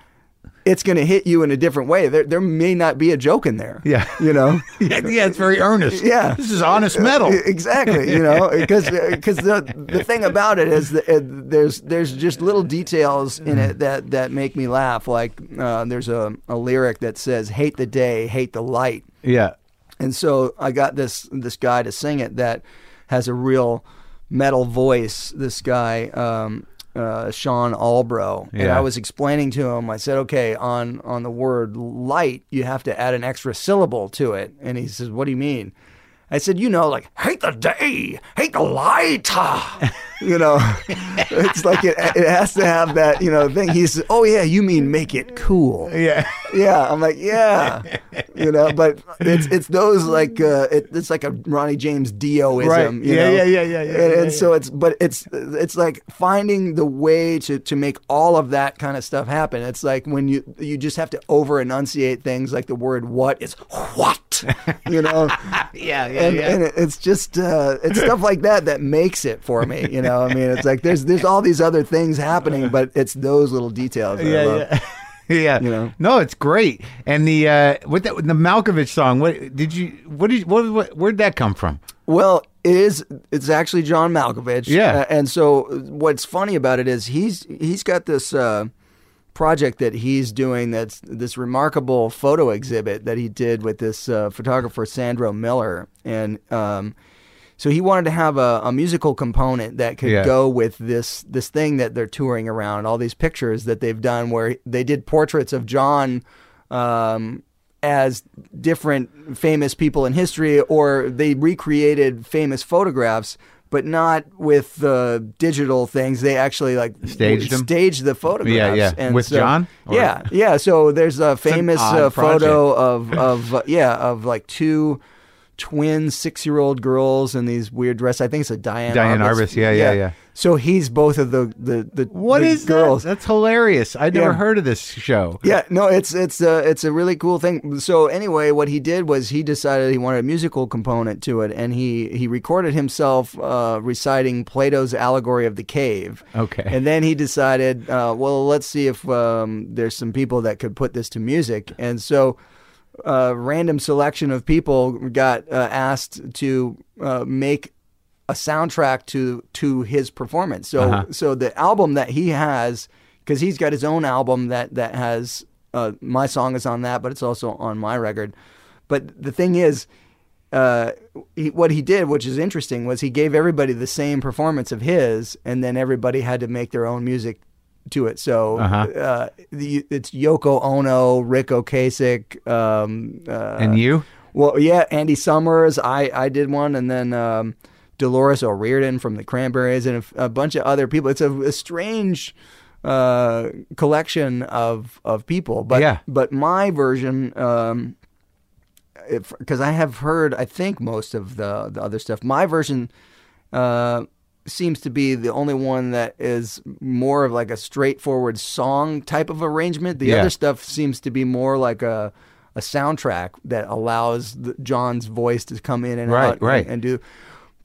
it's going to hit you in a different way. There, there may not be a joke in there. Yeah. You know? yeah, yeah, it's very earnest. Yeah. this is honest metal. exactly. You know, because the the thing about it is that it, there's there's just little details in it that that make me laugh. Like uh, there's a, a lyric that says "Hate the day, hate the light." Yeah, And so I got this this guy to sing it that has a real metal voice. This guy, um, uh, Sean Albro, and I was explaining to him. I said, "Okay, on on the word light, you have to add an extra syllable to it." And he says, "What do you mean?" I said, "You know, like hate the day, hate the light." you know, it's like it, it has to have that you know thing. He says, "Oh yeah, you mean make it cool." yeah, Yeah, I'm like, yeah, you know, but it's it's those like uh, it, it's like a Ronnie James Dio-ism, Right. you Yeah, know? yeah, yeah, yeah, yeah, And, yeah, and so it's but it's it's like finding the way to to make all of that kind of stuff happen. It's like when you you just have to over enunciate things like the word what is what, you know, yeah, and, and it's just uh, it's stuff like that that makes it for me. You know, I mean, it's like there's there's all these other things happening, but it's those little details. Yeah, love. yeah. Yeah, You know? no, it's great. And the uh, with that the Malkovich song, what did you? What did? What, what? Where'd that come from? Well, it is. It's actually John Malkovich. Yeah. Uh, and so what's funny about it is he's he's got this uh, project that he's doing. That's this remarkable photo exhibit that he did with this uh, photographer Sandro Miller, and um, so he wanted to have a, a musical component that could Yeah. go with this this thing that they're touring around. All these pictures that they've done where they did portraits of John. Um, as different famous people in history, or they recreated famous photographs, but not with the digital things. They actually like Staged them? staged the photographs. yeah. And With so- John? Or- Yeah, yeah. So there's a famous uh, photo project. of of uh, yeah of like two twin six year old girls in these weird dresses. I think it's a Diane Diane Arbus. Arbus, yeah, yeah, yeah. So he's both of the the the What the is girls. that? That's hilarious. I never Yeah. heard of this show. Yeah, no, it's it's a it's a really cool thing. So anyway, what he did was he decided he wanted a musical component to it, and he he recorded himself uh, reciting Plato's allegory of the cave. Okay. And then he decided, uh, well, let's see if um, there's some people that could put this to music, and so. A random selection of people got uh, asked to uh, make a soundtrack to to his performance. So Uh-huh. so the album that he has because he's got his own album that that has uh, my song is on that, but it's also on my record. But the thing is, uh, he, what he did, which is interesting, was he gave everybody the same performance of his, and then everybody had to make their own music to it. So Uh-huh. uh, the, it's Yoko Ono, Ric Ocasek, um, uh, and you? well, yeah, Andy Summers. I, I did one, and then um, Dolores O'Riordan from the Cranberries, and a, a bunch of other people. It's a, a strange uh, collection of of people. But Yeah. but my version, um, because I have heard, I think most of the the other stuff. My version. Uh, seems to be the only one that is more of like a straightforward song type of arrangement. The Yeah. other stuff seems to be more like a a soundtrack that allows the, John's voice to come in and Right, out right. And, and do.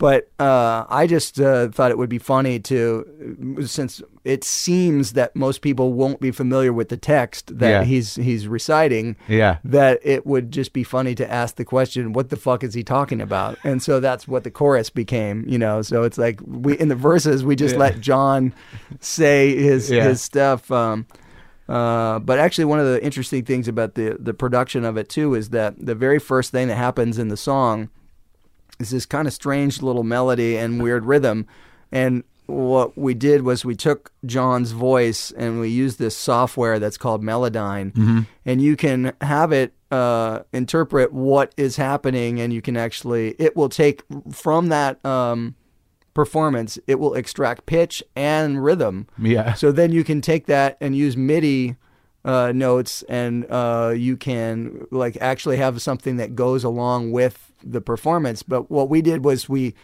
But uh, I just uh, thought it would be funny to, since it seems that most people won't be familiar with the text that Yeah. he's he's reciting. Yeah. That it would just be funny to ask the question, "What the fuck is he talking about?" And so that's what the chorus became. You know, so it's like we in the verses we just let John say his Yeah. his stuff. Um, uh, but actually, one of the interesting things about the the production of it too is that the very first thing that happens in the song is this kind of strange little melody and weird rhythm. And what we did was we took John's voice and we used this software that's called Melodyne, and you can have it uh, interpret what is happening, and you can actually it will take from that. Um, performance it will extract pitch and rhythm Yeah. so then you can take that and use MIDI uh, notes, and uh, you can like actually have something that goes along with the performance. But what we did was we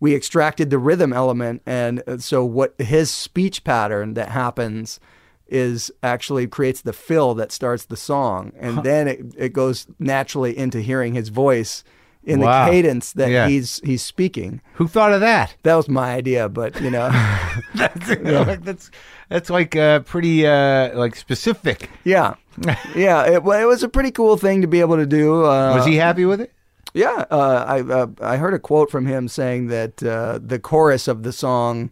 we extracted the rhythm element, and uh, so what his speech pattern that happens is actually creates the fill that starts the song, and then it, it goes naturally into hearing his voice in Wow. the cadence that Yeah. he's he's speaking. Who thought of that? That was my idea, but you know. That's that's that's like uh, pretty uh, like specific. Yeah, yeah. It, well, it was a pretty cool thing to be able to do. Uh, Was he happy with it? Yeah, uh, I uh, I heard a quote from him saying that uh, the chorus of the song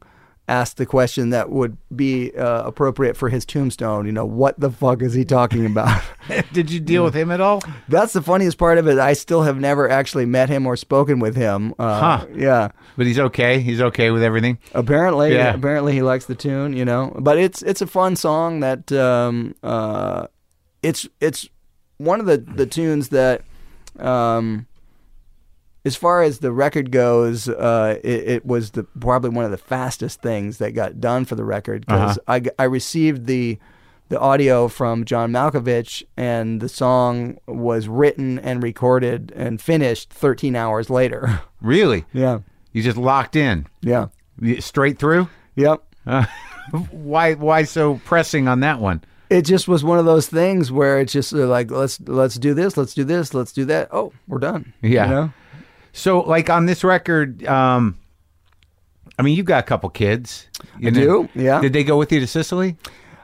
asked the question that would be uh, appropriate for his tombstone. You know, what the fuck is he talking about? Did you deal with him at all? That's the funniest part of it. I still have never actually met him or spoken with him. Uh, Huh. Yeah. But he's okay. He's okay with everything. Apparently, Yeah. apparently he likes the tune, you know. But it's it's a fun song that um, uh, it's it's one of the the tunes that um, as far as the record goes, uh, it, it was the probably one of the fastest things that got done for the record because Uh-huh. I, I received the the audio from John Malkovich and the song was written and recorded and finished 13 hours later. Really? yeah, You just locked in yeah, straight through. yep. Uh, why? Why so pressing on that one? it just was one of those things where it's just uh, like let's let's do this, let's do this, let's do that. Oh, we're done. Yeah. You know? So, like on this record, um, I mean, you've got a couple kids. You I do, yeah. Did they go with you to Sicily?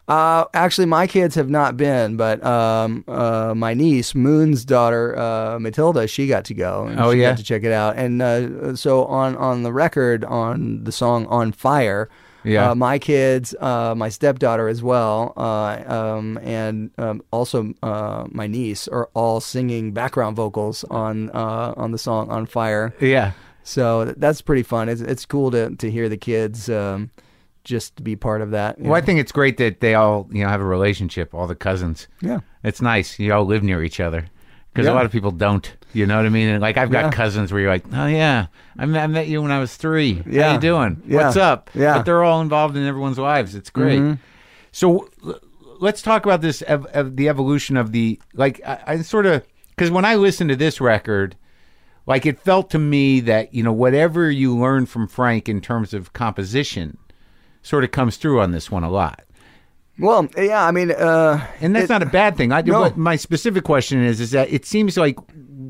Uh, actually, my kids have not been, but um, uh, my niece Moon's daughter uh, Matilda, she got to go. And Oh, she yeah? got to check it out. And uh, so on on the record on the song "On Fire." Yeah. Uh, my kids, uh, my stepdaughter as well, uh, um, and um, also uh, my niece are all singing background vocals on uh, on the song "On Fire." Yeah. So that's pretty fun. It's, it's cool to, to hear the kids um, just be part of that. Well, I think it's great that they all, you know, have a relationship. All the cousins. Yeah. It's nice. You all live near each other because a lot of people don't. You know what I mean? And like I've got Yeah. cousins where you're like, oh yeah, I met, I met you when I was three. How Yeah. you doing? Yeah. What's up? Yeah. Mm-hmm. But they're all involved in everyone's lives. It's great. So l- let's talk about this ev- ev- the evolution of the like I, I sort of because when I listen to this record, Like it felt to me that you know whatever you learn from Frank in terms of composition, sort of comes through on this one a lot. Well, yeah, I mean, uh, And that's it- not a bad thing. I No. what my specific question is is that it seems like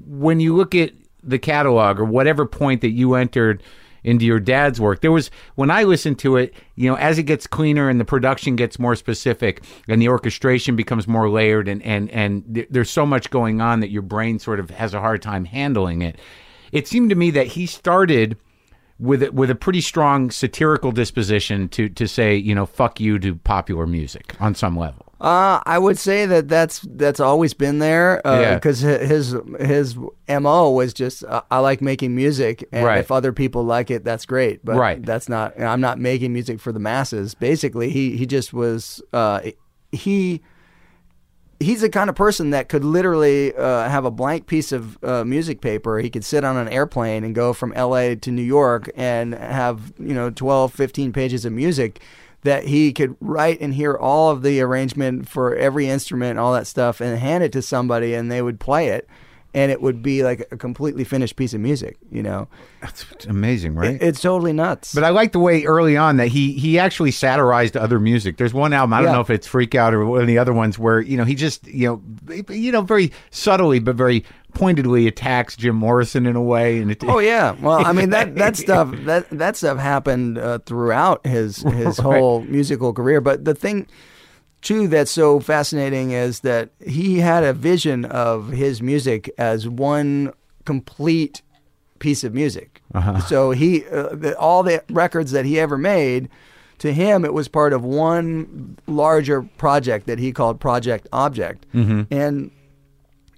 when you look at the catalog or whatever point that you entered into your dad's work, there was when I listened to it, you know, as it gets cleaner and the production gets more specific and the orchestration becomes more layered and and and th- there's so much going on that your brain sort of has a hard time handling it. It seemed to me that he started with a, with a pretty strong satirical disposition to to say, you know, fuck you to popular music on some level. Uh, I would say that that's that's always been there Yeah. because his his mo was just uh, I like making music, and Right. if other people like it, that's great. But Right. that's not. I'm not making music for the masses. Basically, he he just was uh, he. He's the kind of person that could literally uh, have a blank piece of uh, music paper. He could sit on an airplane and go from LA to New York and have, you know, 12, 15 pages of music that he could write and hear all of the arrangement for every instrument all that stuff and hand it to somebody and they would play it and it would be like a completely finished piece of music, you know. That's amazing, right? It- it's totally nuts. but I like the way early on that he he actually satirized other music. There's one album I don't Yeah. know if it's Freak Out or one of the other ones where you know he just you know you know very subtly but very pointedly attacks Jim Morrison in a way. And it, Oh yeah, well, I mean that that stuff that that stuff happened uh, throughout his his whole musical career. But the thing, too, that's so fascinating is that he had a vision of his music as one complete piece of music. So he uh, the, all the records that he ever made. To him, it was part of one larger project that he called Project Object, and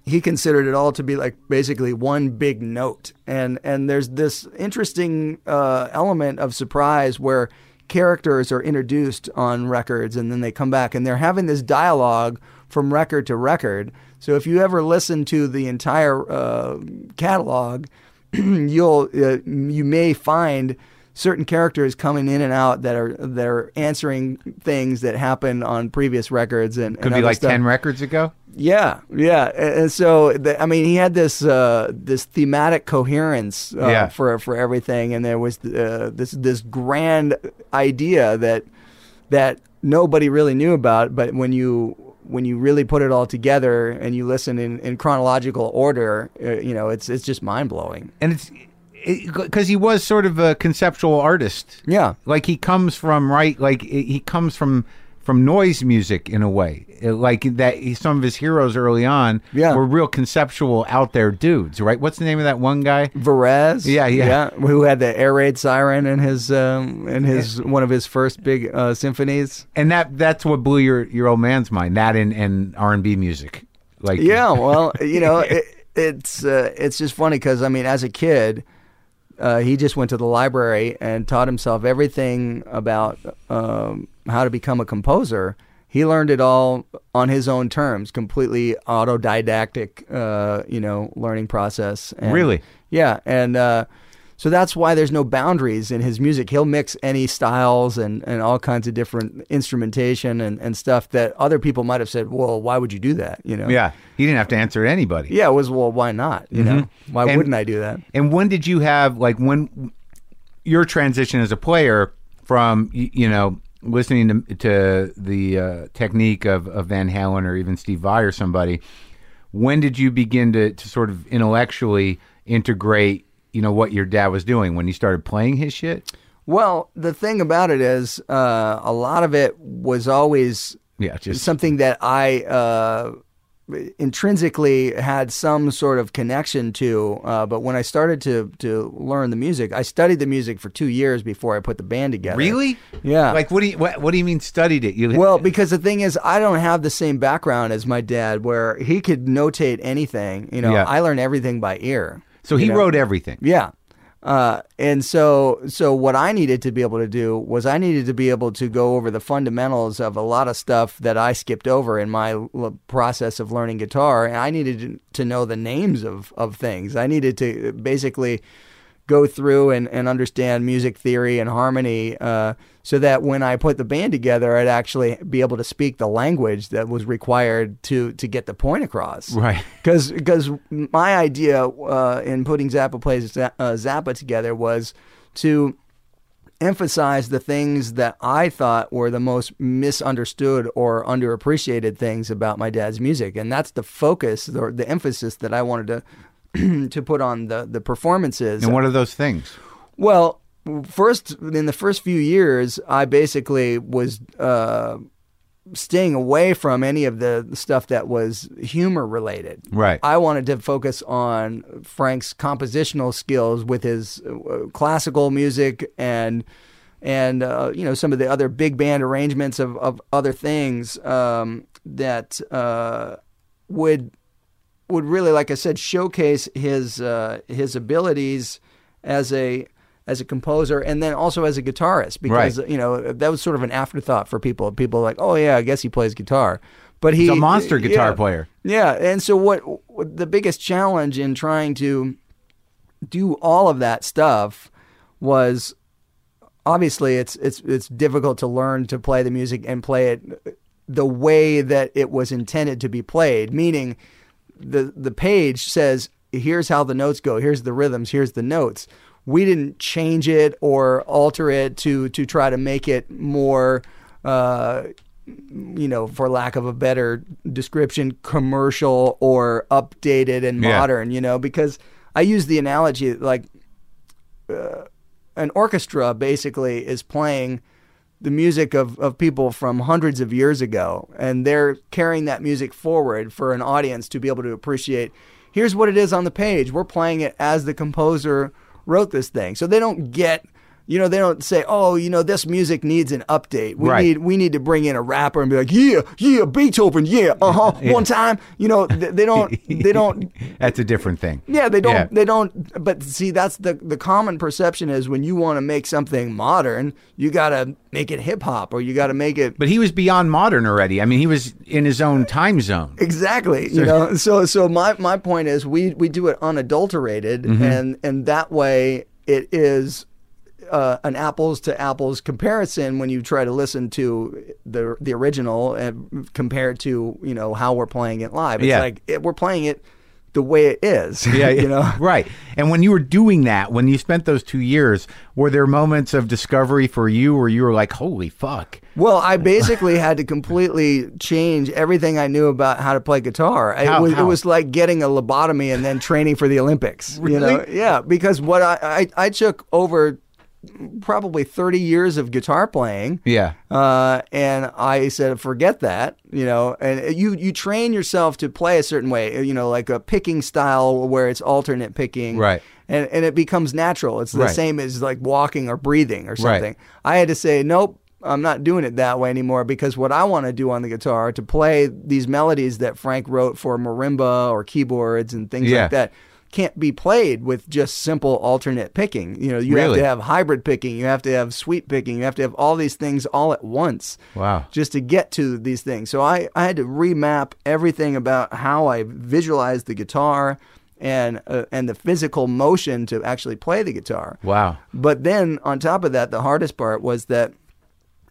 he considered it all to be like basically one big note and and there's this interesting uh, element of surprise where characters are introduced on records and then they come back and they're having this dialogue from record to record. So if you ever listen to the entire uh, catalog you'll uh, you may find certain characters coming in and out that are that are answering things that happened on previous records and could and be like stuff. ten records ago. Yeah, yeah, and, and so the, I mean, he had this uh, this thematic coherence uh, Yeah. for for everything, and there was uh, this this grand idea that that nobody really knew about, but when you when you really put it all together and you listen in, in chronological order, uh, you know, it's it's just mind blowing. and it's because he was sort of a conceptual artist. Yeah. like he comes from right, like he comes from from noise music in a way, Uh, like that. Some of his heroes early on Yeah. were real conceptual, out there dudes. Right? What's the name of that one guy? Varese, Yeah, yeah. who had the air raid siren in his um, in his one of his first big uh, symphonies. And that that's what blew your your old man's mind. That and and R and B music, like Yeah, well, you know, it, it's uh, it's just funny because I mean, as a kid, uh, he just went to the library and taught himself everything about um, how to become a composer. He learned it all on his own terms, completely autodidactic, uh, you know, learning process. And, Really? Yeah, and uh, so that's why there's no boundaries in his music. He'll mix any styles and, and all kinds of different instrumentation and, and stuff that other people might have said, well, why would you do that? You know? yeah. He didn't have to answer to anybody. Yeah, it was well, why not? You know, why And- wouldn't I do that? And when did you have like when your transition as a player from you know listening to, to the uh, technique of, of Van Halen or even Steve Vai or somebody? When did you begin to, to sort of intellectually integrate you know what your dad was doing when you started playing his shit? Well, the thing about it is, uh, a lot of it was always Yeah, just something that I uh, intrinsically had some sort of connection to. Uh, but when I started to to learn the music, I studied the music for two years before I put the band together. really Yeah. Like what do you what, what do you mean studied it? You Well, because the thing is, I don't have the same background as my dad, where he could notate anything. You know, Yeah. I learn everything by ear. So he know? wrote everything. Yeah. Uh, and so, so what I needed to be able to do was I needed to be able to go over the fundamentals of a lot of stuff that I skipped over in my l- process of learning guitar. And I needed to- to know the names of, of things. I needed to basically go through and, and understand music theory and harmony uh, so that when I put the band together, I'd actually be able to speak the language that was required to to get the point across. Right. Because my idea uh, in putting Zappa Plays uh, Zappa together was to emphasize the things that I thought were the most misunderstood or underappreciated things about my dad's music, and that's the focus or the emphasis that I wanted to to put on the the performances. And what are those things? Well, first in the first few years, I basically was uh, staying away from any of the stuff that was humor related. Right. I wanted to focus on Frank's compositional skills with his uh, classical music and and uh, you know some of the other big band arrangements of, of other things um, that uh, would would really, like I said, showcase his uh, his abilities as a as a composer and then also as a guitarist because Right. you know that was sort of an afterthought for people. People like, oh yeah, I guess he plays guitar, but he He's a monster guitar yeah. player. Yeah, and so what, what the biggest challenge in trying to do all of that stuff was obviously it's it's it's difficult to learn to play the music and play it the way that it was intended to be played, meaning the the page says here's how the notes go, here's the rhythms, here's the notes. We didn't change it or alter it to to try to make it more uh, you know, for lack of a better description, commercial or updated and Yeah. modern, you know, because I use the analogy like uh, an orchestra basically is playing the music of, of people from hundreds of years ago, and they're carrying that music forward for an audience to be able to appreciate. Here's what it is on the page. We're playing it as the composer wrote this thing. So they don't get, you know, they don't say, oh, you know, this music needs an update. We Right. need we need to bring in a rapper and be like, yeah, yeah, Beethoven, yeah, uh huh, one time. You know, they, they don't they don't That's a different thing. yeah, they don't. Yeah. They don't. But see, that's the the common perception is when you want to make something modern, you got to make it hip hop or you got to make it But he was beyond modern already. I mean, he was in his own time zone. exactly. You know. So so my my point is we we do it unadulterated, Mm-hmm. and and that way it is. Uh, an apples to apples comparison when you try to listen to the the original and compared to you know how we're playing it live. It's Yeah. like it, we're playing it the way it is. Yeah, you know. right. And when you were doing that, when you spent those two years, were there moments of discovery for you where you were like, "Holy fuck"? Well, I basically had to completely change everything I knew about how to play guitar. How- it, was, it was like getting a lobotomy and then training for the Olympics. You know, yeah, because what I, I I took over probably thirty years of guitar playing. Yeah. Uh, and I said, forget that, you know, and you, you train yourself to play a certain way, you know, like a picking style where it's alternate picking. Right. And, and it becomes natural. It's the Right. same as like walking or breathing or Right. something. I had to say, nope, I'm not doing it that way anymore because what I want to do on the guitar to play these melodies that Frank wrote for marimba or keyboards and things Yeah. like that can't be played with just simple alternate picking. You know, you have to have hybrid picking, you have to have sweep picking, you have to have all these things all at once Wow. just to get to these things. So I, I had to remap everything about how I visualized the guitar and uh, and the physical motion to actually play the guitar. Wow. But then on top of that, the hardest part was that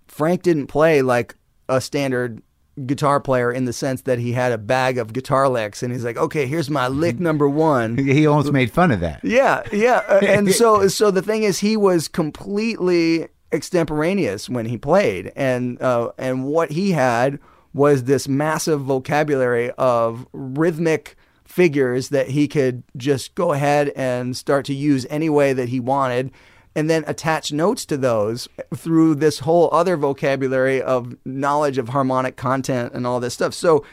Frank didn't play like a standard guitar player in the sense that he had a bag of guitar licks and he's like, okay, here's my lick number one. He almost made fun of that. Yeah, yeah. Uh, and so so the thing is he was completely extemporaneous when he played and uh, and what he had was this massive vocabulary of rhythmic figures that he could just go ahead and start to use any way that he wanted and then attach notes to those through this whole other vocabulary of knowledge of harmonic content and all this stuff. So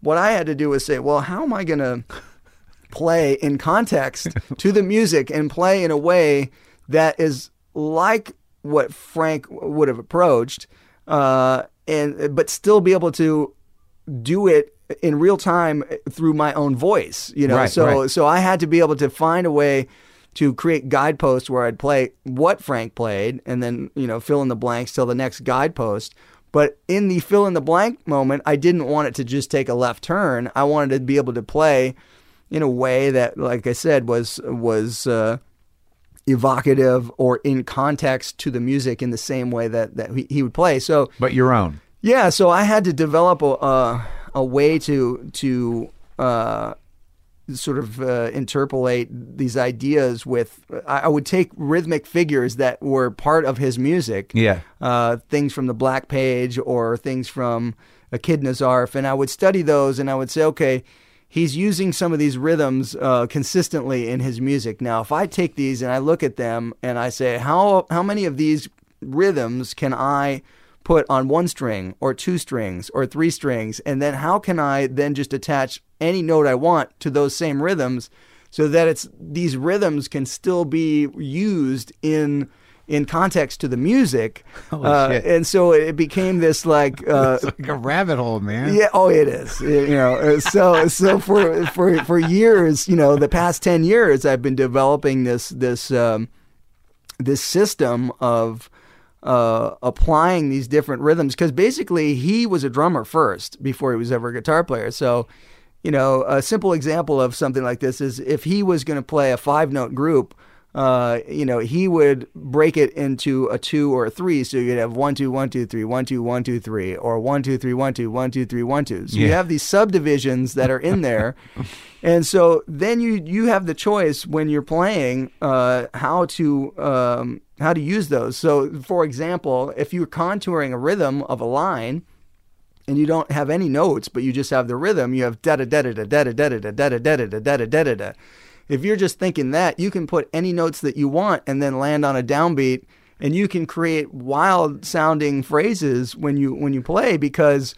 what I had to do was say, well, how am I going to play in context to the music and play in a way that is like what Frank would have approached, uh, and but still be able to do it in real time through my own voice. You know, Right, so right. so I had to be able to find a way to create guideposts where I'd play what Frank played and then, you know, fill in the blanks till the next guidepost. But in the fill in the blank moment, I didn't want it to just take a left turn. I wanted to be able to play in a way that, like I said, was was uh, evocative or in context to the music in the same way that that he, he would play. So But your own. yeah, so I had to develop a a, a way to to uh, sort of uh, interpolate these ideas with. I, would take rhythmic figures that were part of his music, Yeah. uh, things from the Black Page or things from Echidna's Arf, and I would study those, and I would say, okay. He's using some of these rhythms uh, consistently in his music. Now, if I take these and I look at them and I say, how how many of these rhythms can I put on one string or two strings or three strings and then how can I then just attach any note I want to those same rhythms so that it's these rhythms can still be used in in context to the music Holy uh, shit. and so it became this like uh, like a rabbit hole, man. yeah, oh, it is. You know, uh, so so for for for years, you know, the past ten years, I've been developing this this um, this system of uh, applying these different rhythms because basically he was a drummer first before he was ever a guitar player. So, you know, a simple example of something like this is if he was going to play a five note group. Uh, you know, he would break it into a two or a three, so you'd have one, two, one, two, three, one, two, one, two, three, or one, two, three, one, two, one, two, three, one, two. So you have these subdivisions that are in there, and so then you you have the choice when you're playing uh, how to um, how to use those. So, for example, if you're contouring a rhythm of a line, and you don't have any notes, but you just have the rhythm, you have da da da da da da da da da da da da da da da da da da da. If you're just thinking that, you can put any notes that you want and then land on a downbeat, and you can create wild sounding phrases when you when you play because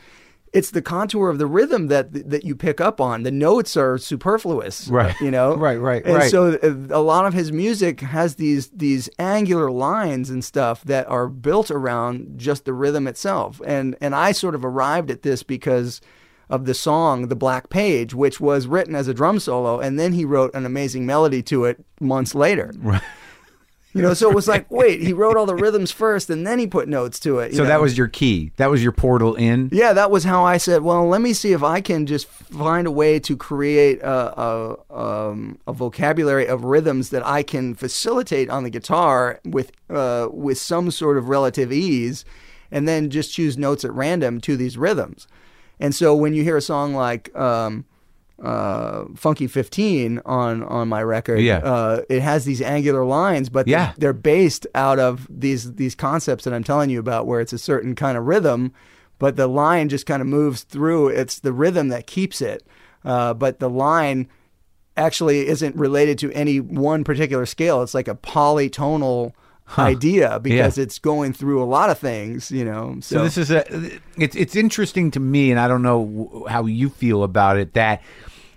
it's the contour of the rhythm that that you pick up on. The notes are superfluous, Right. You know, Right, right, and right. so uh, a lot of his music has these these angular lines and stuff that are built around just the rhythm itself. And and I sort of arrived at this because of the song "The Black Page," which was written as a drum solo, and then he wrote an amazing melody to it months later. Right. You know, so it was like, wait, he wrote all the rhythms first, and then he put notes to it. you So that was your key. That was your portal in. Yeah, that was how I said, well, let me see if I can just find a way to create a, a, um, a vocabulary of rhythms that I can facilitate on the guitar with, uh, with some sort of relative ease, and then just choose notes at random to these rhythms. And so when you hear a song like um, uh, Funky 15 on, on my record, Yeah. uh, it has these angular lines, but they're- Yeah. they're based out of these these concepts that I'm telling you about, where it's a certain kind of rhythm, but the line just kind of moves through. It's the rhythm that keeps it, uh, but the line actually isn't related to any one particular scale. It's like a polytonal idea because it's going through a lot of things, you know. So, So this is a it's it's interesting to me, and I don't know how you feel about it. That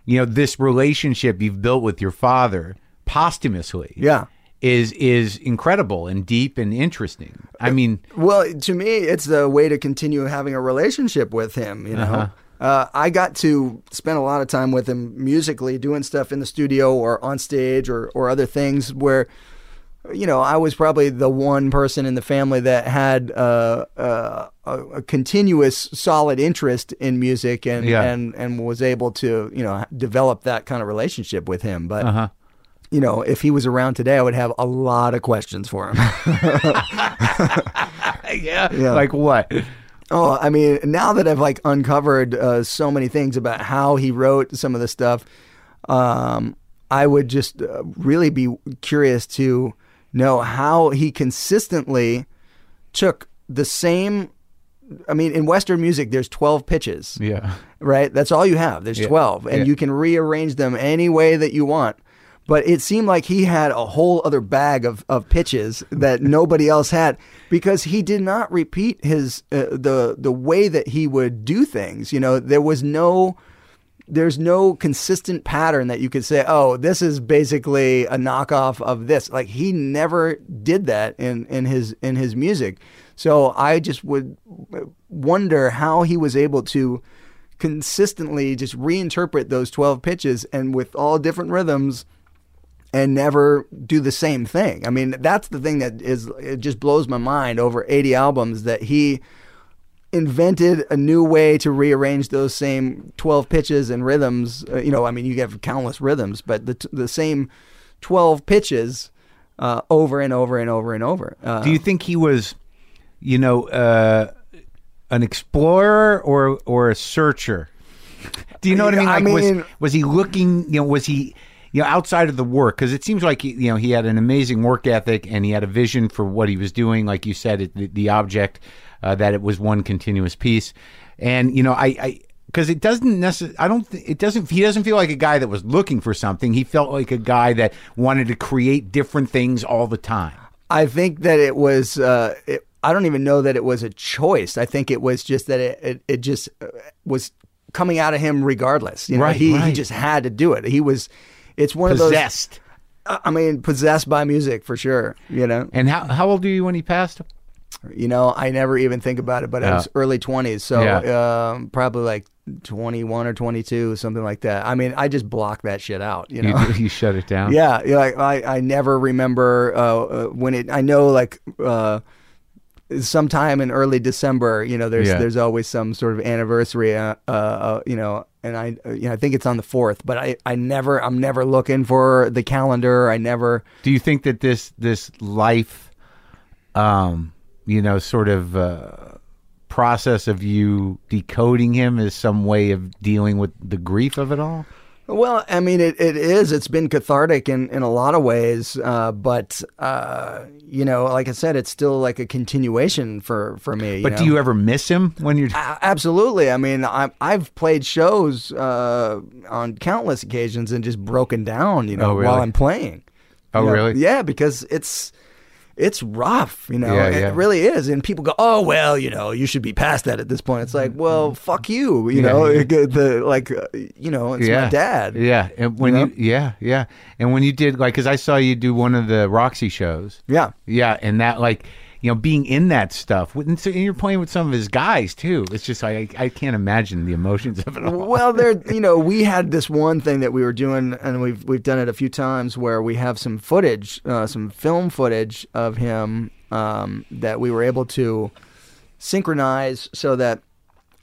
you know this relationship you've built with your father posthumously, Yeah. is is incredible and deep and interesting. I mean, Well, to me, it's a way to continue having a relationship with him. You know, Uh-huh. uh, I got to spend a lot of time with him musically, doing stuff in the studio or on stage or or other things where. You know, I was probably the one person in the family that had uh, uh, a, a continuous, solid interest in music, and, Yeah. and and was able to, you know, develop that kind of relationship with him. But uh huh. you know, if he was around today, I would have a lot of questions for him. Yeah. Yeah. Like what? Oh, I mean, now that I've like uncovered uh, so many things about how he wrote some of the stuff, um, I would just uh, really be curious to know how he consistently took the same. I mean, in Western music, there's 12 pitches, Yeah. right? That's all you have. There's Yeah. 12, and Yeah. you can rearrange them any way that you want. But it seemed like he had a whole other bag of, of pitches that nobody else had because he did not repeat his uh, the the way that he would do things. You know, there was no there's no consistent pattern that you could say, oh, this is basically a knockoff of this. Like he never did that in, in his in his music. So I just would wonder how he was able to consistently just reinterpret those 12 pitches and with all different rhythms and never do the same thing. I mean, that's the thing that is it just blows my mind over 80 albums that he invented a new way to rearrange those same 12 pitches and rhythms. Uh, you know, I mean, you have countless rhythms, but the, t- the same 12 pitches uh, over and over and over and over. Uh, Do you think he was, you know, uh, an explorer or or a searcher? Do you know what I mean? I Like, mean- was was he looking? You know, was he? You know, outside of the work, because it seems like he, you know he had an amazing work ethic and he had a vision for what he was doing. Like you said, it, the, the object uh, that it was one continuous piece, and you know, I, I because it doesn't necessarily. I don't. Th- it doesn't. He doesn't feel like a guy that was looking for something. He felt like a guy that wanted to create different things all the time. I think that it was. Uh, it, I don't even know that it was a choice. I think it was just that it it, it just uh, was coming out of him regardless. You know, Right, he he just had to do it. He was. It's one Possessed. of those. Possessed I mean, possessed by music for sure. You know, And how how old were you when he passed? You know. I never even think about it, but I Yeah. was early twenties, so Yeah. um, probably like twenty one or twenty two, something like that. I mean, I just block that shit out. You know. You, you shut it down. Yeah, yeah, like I, I never remember uh, uh, when it. I know like uh, sometime in early December. You know, there's Yeah. there's always some sort of anniversary. Uh, uh, uh, you know, and I uh, you know I think it's on the fourth. But I I never I'm never looking for the calendar. I never. Do you think that this this life, um, you know, sort of uh, process of you decoding him is some way of dealing with the grief of it all? Well, I mean, it, it is. It's been cathartic in, in a lot of ways, uh, but uh, you know, like I said, it's still like a continuation for for me. But know? do you ever miss him when you're? A- Absolutely. I mean, I, I've played shows uh, on countless occasions and just broken down, you know, Oh, really? while I'm playing. Oh, You know? really? Yeah, because it's it's rough, you know. Yeah, it really is. And people go, "Oh, well, you know, you should be past that at this point." It's like, well, fuck you, you Mm-hmm. Yeah, know. yeah. The like, uh, you know, it's yeah, my dad. Yeah, and when You you, yeah, yeah, and when you did like, because I saw you do one of the Roxy shows. Yeah. Yeah, and that like you know being in that stuff, and so- and you're playing with some of his guys too. It's just I, I can't imagine the emotions of it all. Well, there, you know, we had this one thing that we were doing, and we've we've done it a few times, where we have some footage, uh, some film footage of him um, that we were able to synchronize so that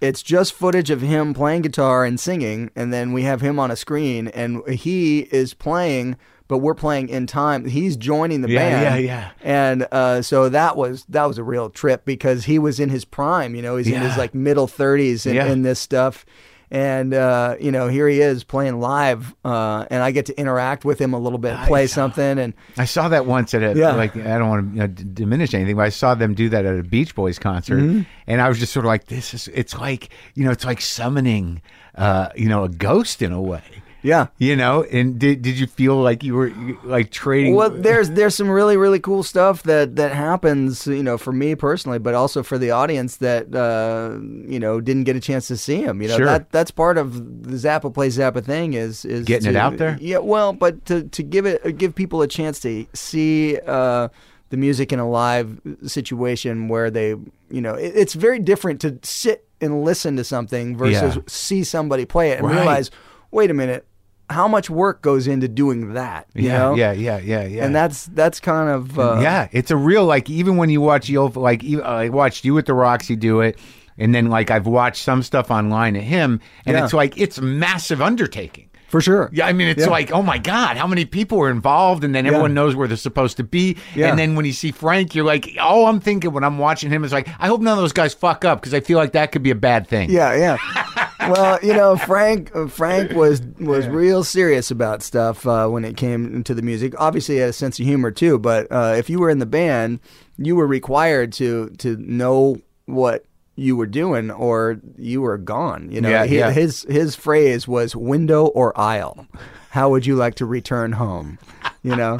it's just footage of him playing guitar and singing, and then we have him on a screen, and he is playing, but we're playing in time. He's joining the Yeah, band, yeah, yeah. and uh, so that was that was a real trip because he was in his prime. You know, he's in his like middle thirties in, Yeah. in this stuff. And uh, you know, here he is playing live, uh, and I get to interact with him a little bit, play Nice. something, and I saw that once at a Yeah. like I don't want to you know, d- diminish anything, but I saw them do that at a Beach Boys concert, Mm-hmm. and I was just sort of like, this is it's like you know it's like summoning uh, you know a ghost in a way, yeah. you know. And did did you feel like you were like trading? Well, there's there's some really really cool stuff that that happens, you know, for me personally, but also for the audience that uh, you know didn't get a chance to see him. You know, Sure. that that's part of the Zappa play Zappa thing is is Getting it out there? Yeah, well, but to to give it give people a chance to see. Uh, the music in a live situation where they, you know, it, it's very different to sit and listen to something versus Yeah. see somebody play it and Right. realize, wait a minute, how much work goes into doing that? You yeah, know? yeah, yeah, yeah, yeah. and that's that's kind of uh, yeah, it's a real like even when you watch you like even- I watched you with the Roxy do it, and then like I've watched some stuff online of him, and Yeah. it's like it's a massive undertaking. for sure. Yeah, I mean, it's Yeah. like, oh my God, how many people are involved? And then everyone knows where they're supposed to be. Yeah. And then when you see Frank, you're like, all I'm thinking when I'm watching him is like, I hope none of those guys fuck up because I feel like that could be a bad thing. Yeah, yeah. well, you know, Frank uh, Frank was was real serious about stuff uh, when it came to the music. Obviously, he had a sense of humor too. But uh, if you were in the band, you were required to to know what you were doing, or you were gone. You know, Yeah, He- yeah. his his phrase was "window or aisle." How would you like to return home? You know.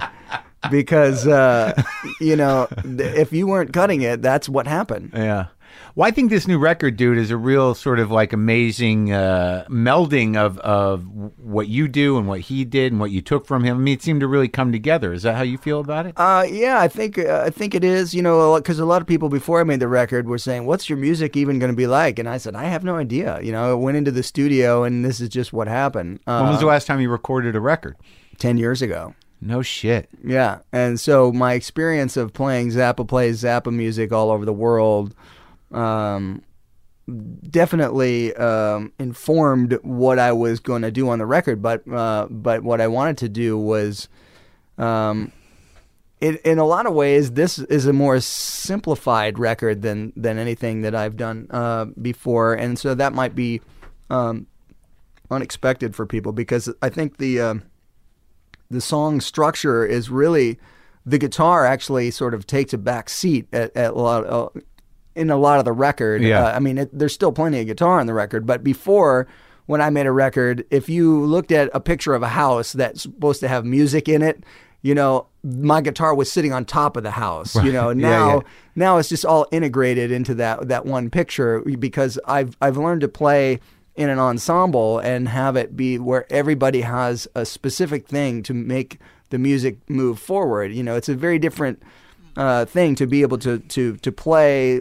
Because uh, you know, th- if you weren't cutting it, that's what happened. Yeah. Well, I think this new record, dude, is a real sort of like amazing uh, melding of of what you do and what he did and what you took from him. I mean, it seemed to really come together. Is that how you feel about it? Uh, yeah, I think uh, I think it is. You know, because a lot of people before I made the record were saying, "What's your music even going to be like?" And I said, "I have no idea." You know, I went into the studio, and this is just what happened. Uh, when was the last time you recorded a record? Ten years ago. No shit. Yeah, and so my experience of playing Zappa plays Zappa music all over the world, um, definitely um, informed what I was going to do on the record. But uh, but what I wanted to do was, um, in, in a lot of ways, this is a more simplified record than than anything that I've done uh, before, and so that might be um, unexpected for people because I think the um the song structure is really the guitar actually sort of takes a back seat at, at a lot uh, in a lot of the record. Yeah. Uh, I mean, it, there's still plenty of guitar on the record, but before when I made a record, if you looked at a picture of a house that's supposed to have music in it, you know, my guitar was sitting on top of the house. You know, Yeah, now yeah. now it's just all integrated into that that one picture because I've I've learned to play in an ensemble and have it be where everybody has a specific thing to make the music move forward. You know, it's a very different uh, thing to be able to to to play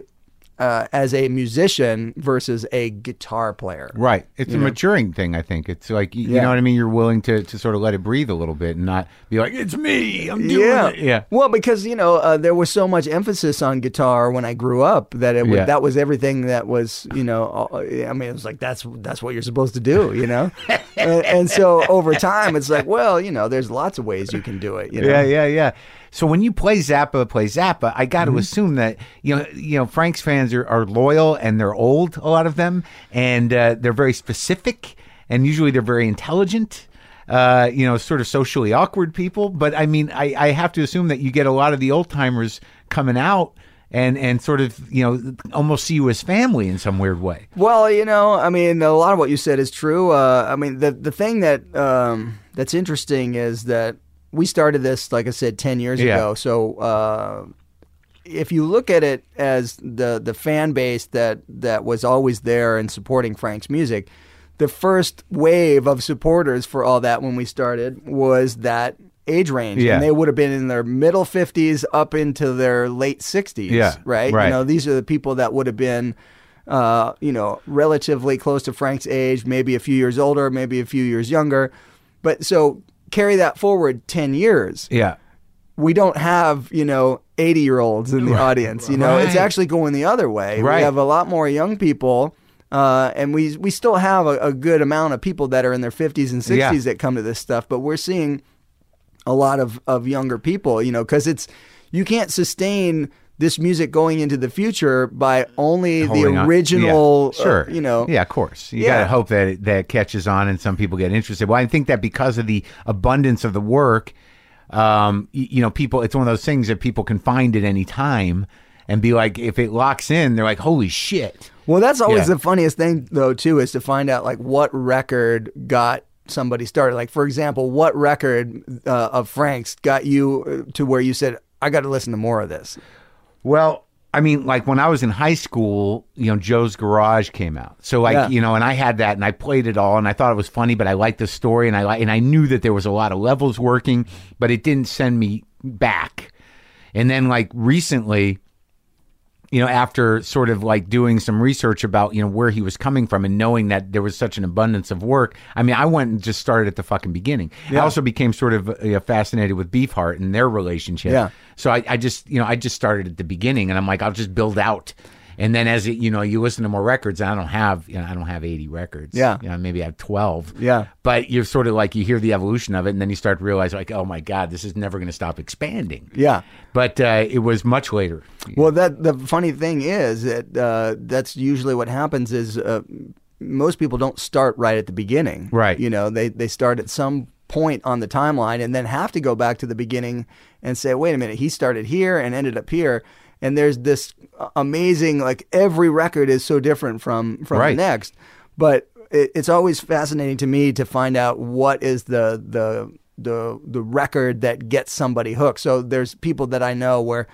uh, as a musician versus a guitar player. Right. It's a maturing thing, I think. It's like, you Yeah. know what I mean? You're willing to, to sort of let it breathe a little bit and not be like, it's me. I'm doing yeah. it. Yeah. Well, because you know uh, there was so much emphasis on guitar when I grew up that it was, Yeah. that was everything that was you know. uh, I mean, it was like that's that's what you're supposed to do, you know. and, and so over time, it's like, well, you know, there's lots of ways you can do it. You know? Yeah, yeah, yeah. So when you play Zappa, play Zappa, I got to assume that you know, you know, Frank's fans are, are loyal and they're old, a lot of them, and uh, they're very specific, and usually they're very intelligent. Uh, you know, sort of socially awkward people. But I mean, I, I have to assume that you get a lot of the old timers coming out and and sort of you know almost see you as family in some weird way. Well, you know, I mean, a lot of what you said is true. Uh, I mean, the the thing that um, that's interesting is that we started this, like I said, ten years Yeah. ago. So uh, if you look at it as the the fan base that that was always there and supporting Frank's music, the first wave of supporters for all that when we started was that age range, Yeah. and they would have been in their middle fifties up into their late sixties. Yeah, right. right. You know, these are the people that would have been uh, you know, relatively close to Frank's age, maybe a few years older, maybe a few years younger. But so carry that forward 10 years. Yeah. We don't have, you know, 80 year olds in the audience. You know, it's actually going the other way. Right. We have a lot more young people. Uh, and we we still have a, a good amount of people that are in their 50s and 60s Yeah. that come to this stuff, but we're seeing a lot of, of younger people, you know, because it's you can't sustain this music going into the future by only Holding the original, yeah, sure. uh, you know. yeah, of course. You Yeah. got to hope that it, that it catches on and some people get interested. Well, I think that because of the abundance of the work, um, y- you know, people, it's one of those things that people can find at any time and be like, if it locks in, they're like, holy shit. Well, that's always Yeah. the funniest thing, though, too, is to find out like what record got somebody started. Like, for example, what record uh, of Frank's got you uh, to where you said, "I got to listen to more of this." Well, I mean, like when I was in high school, you know, Joe's Garage came out. So like, Yeah. you know, and I had that and I played it all and I thought it was funny, but I liked the story and I like and I knew that there was a lot of levels working, but it didn't send me back. And then like recently, you know, after sort of like doing some research about, you know, where he was coming from and knowing that there was such an abundance of work, I mean, I went and just started at the fucking beginning. I also became sort of uh, fascinated with Beefheart and their relationship. Yeah. So I, I just, you know, I just started at the beginning and I'm like, I'll just build out. And then as it, you know, you listen to more records, I don't have, you know, I don't have 80 records. Yeah. You know, maybe I have 12. Yeah. But you're sort of like, you hear the evolution of it and then you start to realize like, oh my God, this is never going to stop expanding. Yeah. But uh, it was much later. Well, that the funny thing is that uh, that's usually what happens is uh, most people don't start right at the beginning. Right. You know, they they start at some point on the timeline and then have to go back to the beginning and say, wait a minute, he started here and ended up here. And there's this amazing, like every record is so different from from Right. the next. But it, it's always fascinating to me to find out what is the the the the record that gets somebody hooked. So there's people that I know where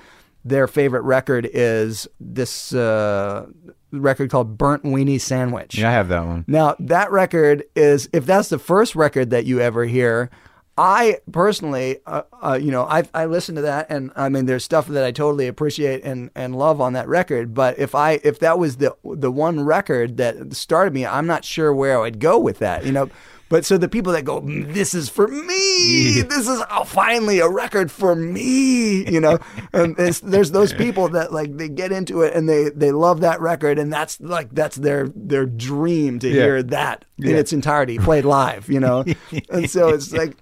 their favorite record is this uh, record called Burnt Weenie Sandwich. Yeah, I have that one. Now that record is if that's the first record that you ever hear. I personally, uh, uh, you know, I I listen to that, and I mean, there's stuff that I totally appreciate and, and love on that record. But if I if that was the the one record that started me, I'm not sure where I would go with that, you know. But so the people that go, "Mm, this is for me. This is oh, finally a record for me, you know. and it's, there's those people that like they get into it and they they love that record, and that's like that's their their dream to Yeah. hear that in its entirety played live, you know. and so it's like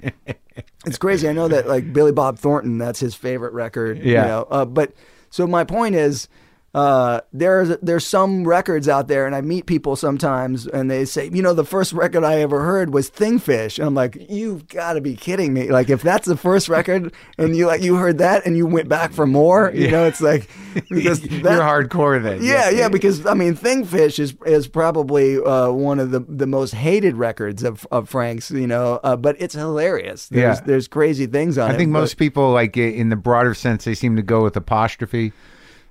It's crazy. I know that like Billy Bob Thornton, that's his favorite record. You Yeah. know? uh, but so my point is, uh, there's there's some records out there, and I meet people sometimes, and they say, you know, the first record I ever heard was Thingfish. And I'm like, you've got to be kidding me! Like if that's the first record, and you like you heard that, and you went back for more, you know, it's like because You're hardcore then. yeah, yeah, because I mean, Thingfish is is probably uh, one of the, the most hated records of, of Frank's, you know, uh, but it's hilarious. There's, Yeah. there's crazy things on it. I think most people, like in the broader sense, they seem to go with apostrophe,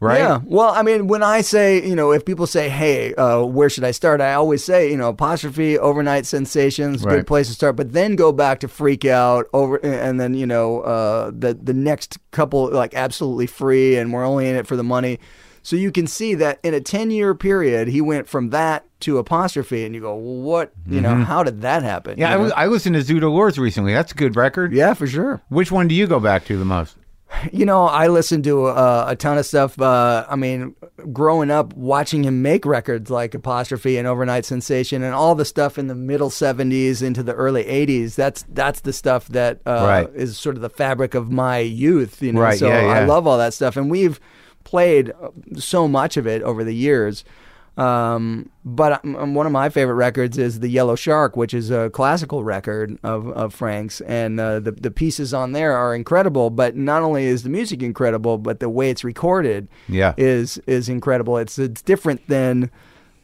right? Yeah. Well, I mean, when I say, you know, if people say, "Hey, uh, where should I start?" I always say, you know, apostrophe, overnight sensations, Right. good place to start. But then go back to freak out over, and then you know, uh, the the next couple like absolutely free, and we're only in it for the money. So you can see that in a ten year period, he went from that to apostrophe, and you go, well, what? You know, how did that happen? Mm-hmm. Yeah, I, You know? was, I listened to Zoot Allures recently. That's a good record. yeah, for sure. Which one do you go back to the most? You know, I listened to uh, a ton of stuff. Uh, I mean, growing up, watching him make records like Apostrophe and Overnight Sensation, and all the stuff in the middle '70s into the early '80s. That's that's the stuff that uh, is sort of the fabric of my youth. You know, Right, so yeah, I love all that stuff, and we've played uh, so much of it over the years. Um, but um, one of my favorite records is the Yellow Shark, which is a classical record of, of Frank's, and uh, the the pieces on there are incredible. But not only is the music incredible, but the way it's recorded Yeah. is is incredible. It's it's different than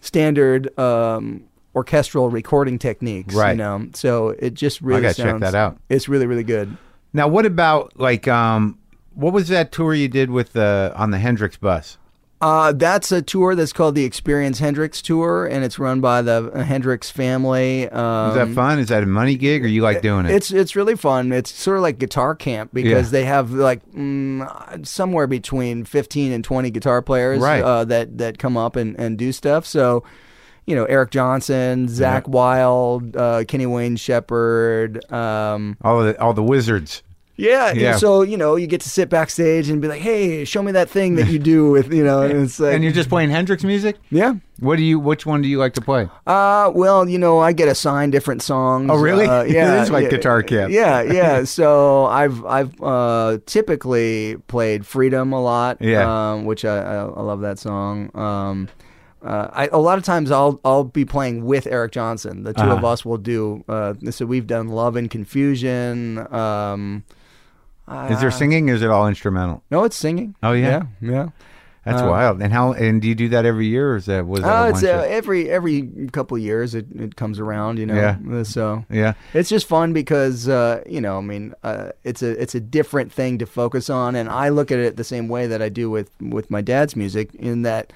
standard um, orchestral recording techniques, Right. You know, so it just really I gotta check that out. It's really really good. Now, what about like um, what was that tour you did with the on the Hendrix bus? Uh, that's a tour that's called the Experience Hendrix Tour, and it's run by the Hendrix family. Um, Is that fun? Is that a money gig, or you like doing it? It's it's really fun. It's sort of like guitar camp because Yeah. they have like mm, somewhere between fifteen and twenty guitar players Right. uh, that that come up and, and do stuff. So, you know, Eric Johnson, Zakk Wylde, uh, Kenny Wayne Shepherd. Um, all the all the wizards. Yeah, Yeah. So you know, you get to sit backstage and be like, "Hey, show me that thing that you do with you know." And it's like, and you're just playing Hendrix music. yeah. What do you? Which one do you like to play? Uh, well, you know, I get assigned different songs. Oh, really? Uh, yeah, it is like yeah, guitar camp. Yeah, yeah. So I've I've uh, typically played "Freedom" a lot. Yeah. Um, which I, I I love that song. Um, uh, I, a lot of times I'll I'll be playing with Eric Johnson. The 2 of Uh-huh. us will do. Uh, so we've done "Love and Confusion." Um, Is there uh, singing? or Is it all instrumental? No, it's singing. Oh, yeah? yeah. yeah. That's Uh, wild. And how? And do you do that every year, or is that was that Uh, it's uh, every every couple of years it, it comes around, you know. Yeah. So Yeah. it's just fun because uh, you know, I mean, uh, it's a it's a different thing to focus on, and I look at it the same way that I do with with my dad's music. In that,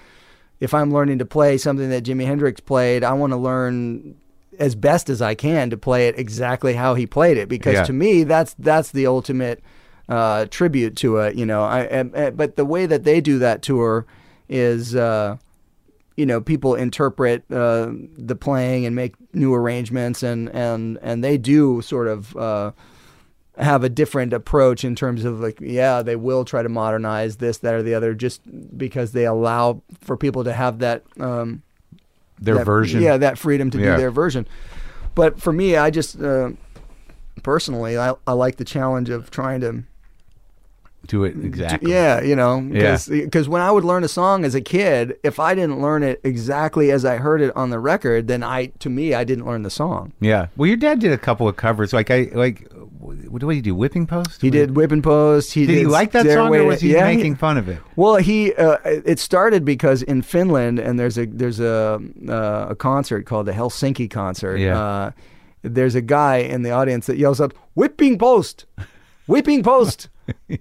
if I'm learning to play something that Jimi Hendrix played, I want to learn as best as I can to play it exactly how he played it, because Yeah. to me, that's that's the ultimate uh, tribute to it. You know, I, and- and- but the way that they do that tour is. Uh, you know people interpret uh, the playing and make new arrangements and and and they do sort of uh, have a different approach in terms of like yeah they will try to modernize this that or the other just because they allow for people to have that um, Their that- version. yeah that freedom to Yeah. do their version but for me I just uh, personally I, I like the challenge of trying to Do it exactly. yeah, you know, Yeah. because when I would learn a song as a kid, if I didn't learn it exactly as I heard it on the record, then I, to me, I didn't learn the song. Yeah. Well, your dad did a couple of covers. Like I like. What do you do? Whipping post. He did whipping Post. He Did did he like that song, or was he yeah, making fun of it? Well, he uh, it started because in Finland, and there's a there's a uh, a concert called the Helsinki concert. Yeah. Uh, there's a guy in the audience that yells out "Whipping Post, Whipping Post,"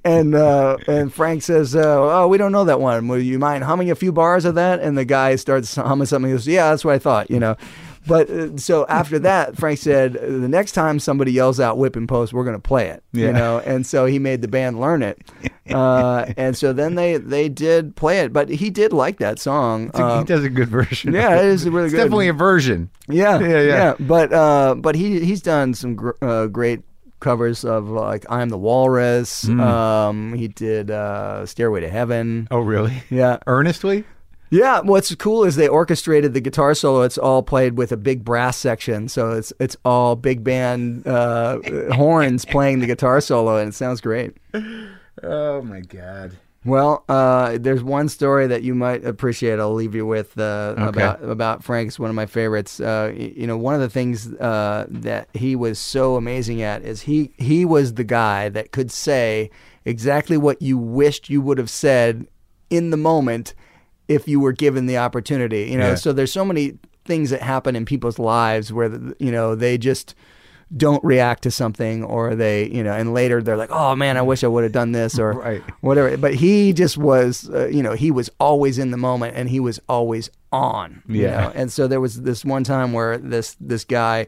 and uh, and Frank says, uh, "Oh, we don't know that one. Will you mind humming a few bars of that?" And the guy starts humming something. He goes, "Yeah, that's what I thought," you know. But uh, so after that, Frank said, "The next time somebody yells out "Whipping Post, we're going to play it," Yeah. you know. And so he made the band learn it. Uh, and so then they they did play it, but he did like that song. A- he does a good version. yeah, it is really It's good. definitely a version. yeah, Yeah, yeah. But uh, but he he's done some gr- uh, great covers of like "I'm the Walrus." Mm. Um, he did uh, "Stairway to Heaven." Oh, really? Yeah. Earnestly? Yeah, what's cool is they orchestrated the guitar solo. It's all played with a big brass section, so it's it's all big band uh, horns playing the guitar solo, and it sounds great. Oh my god. Well, uh, there's one story that you might appreciate. I'll leave you with uh, about about Frank. It's one of my favorites. Uh, you know, one of the things uh, that he was so amazing at is he he was the guy that could say exactly what you wished you would have said in the moment if you were given the opportunity. You know, Yeah. so there's so many things that happen in people's lives where you know they just don't react to something or they you know and later they're like oh man i wish i would have done this or Right. whatever but he just was uh, you know he was always in the moment and he was always on you Yeah. know? and so there was this one time where this this guy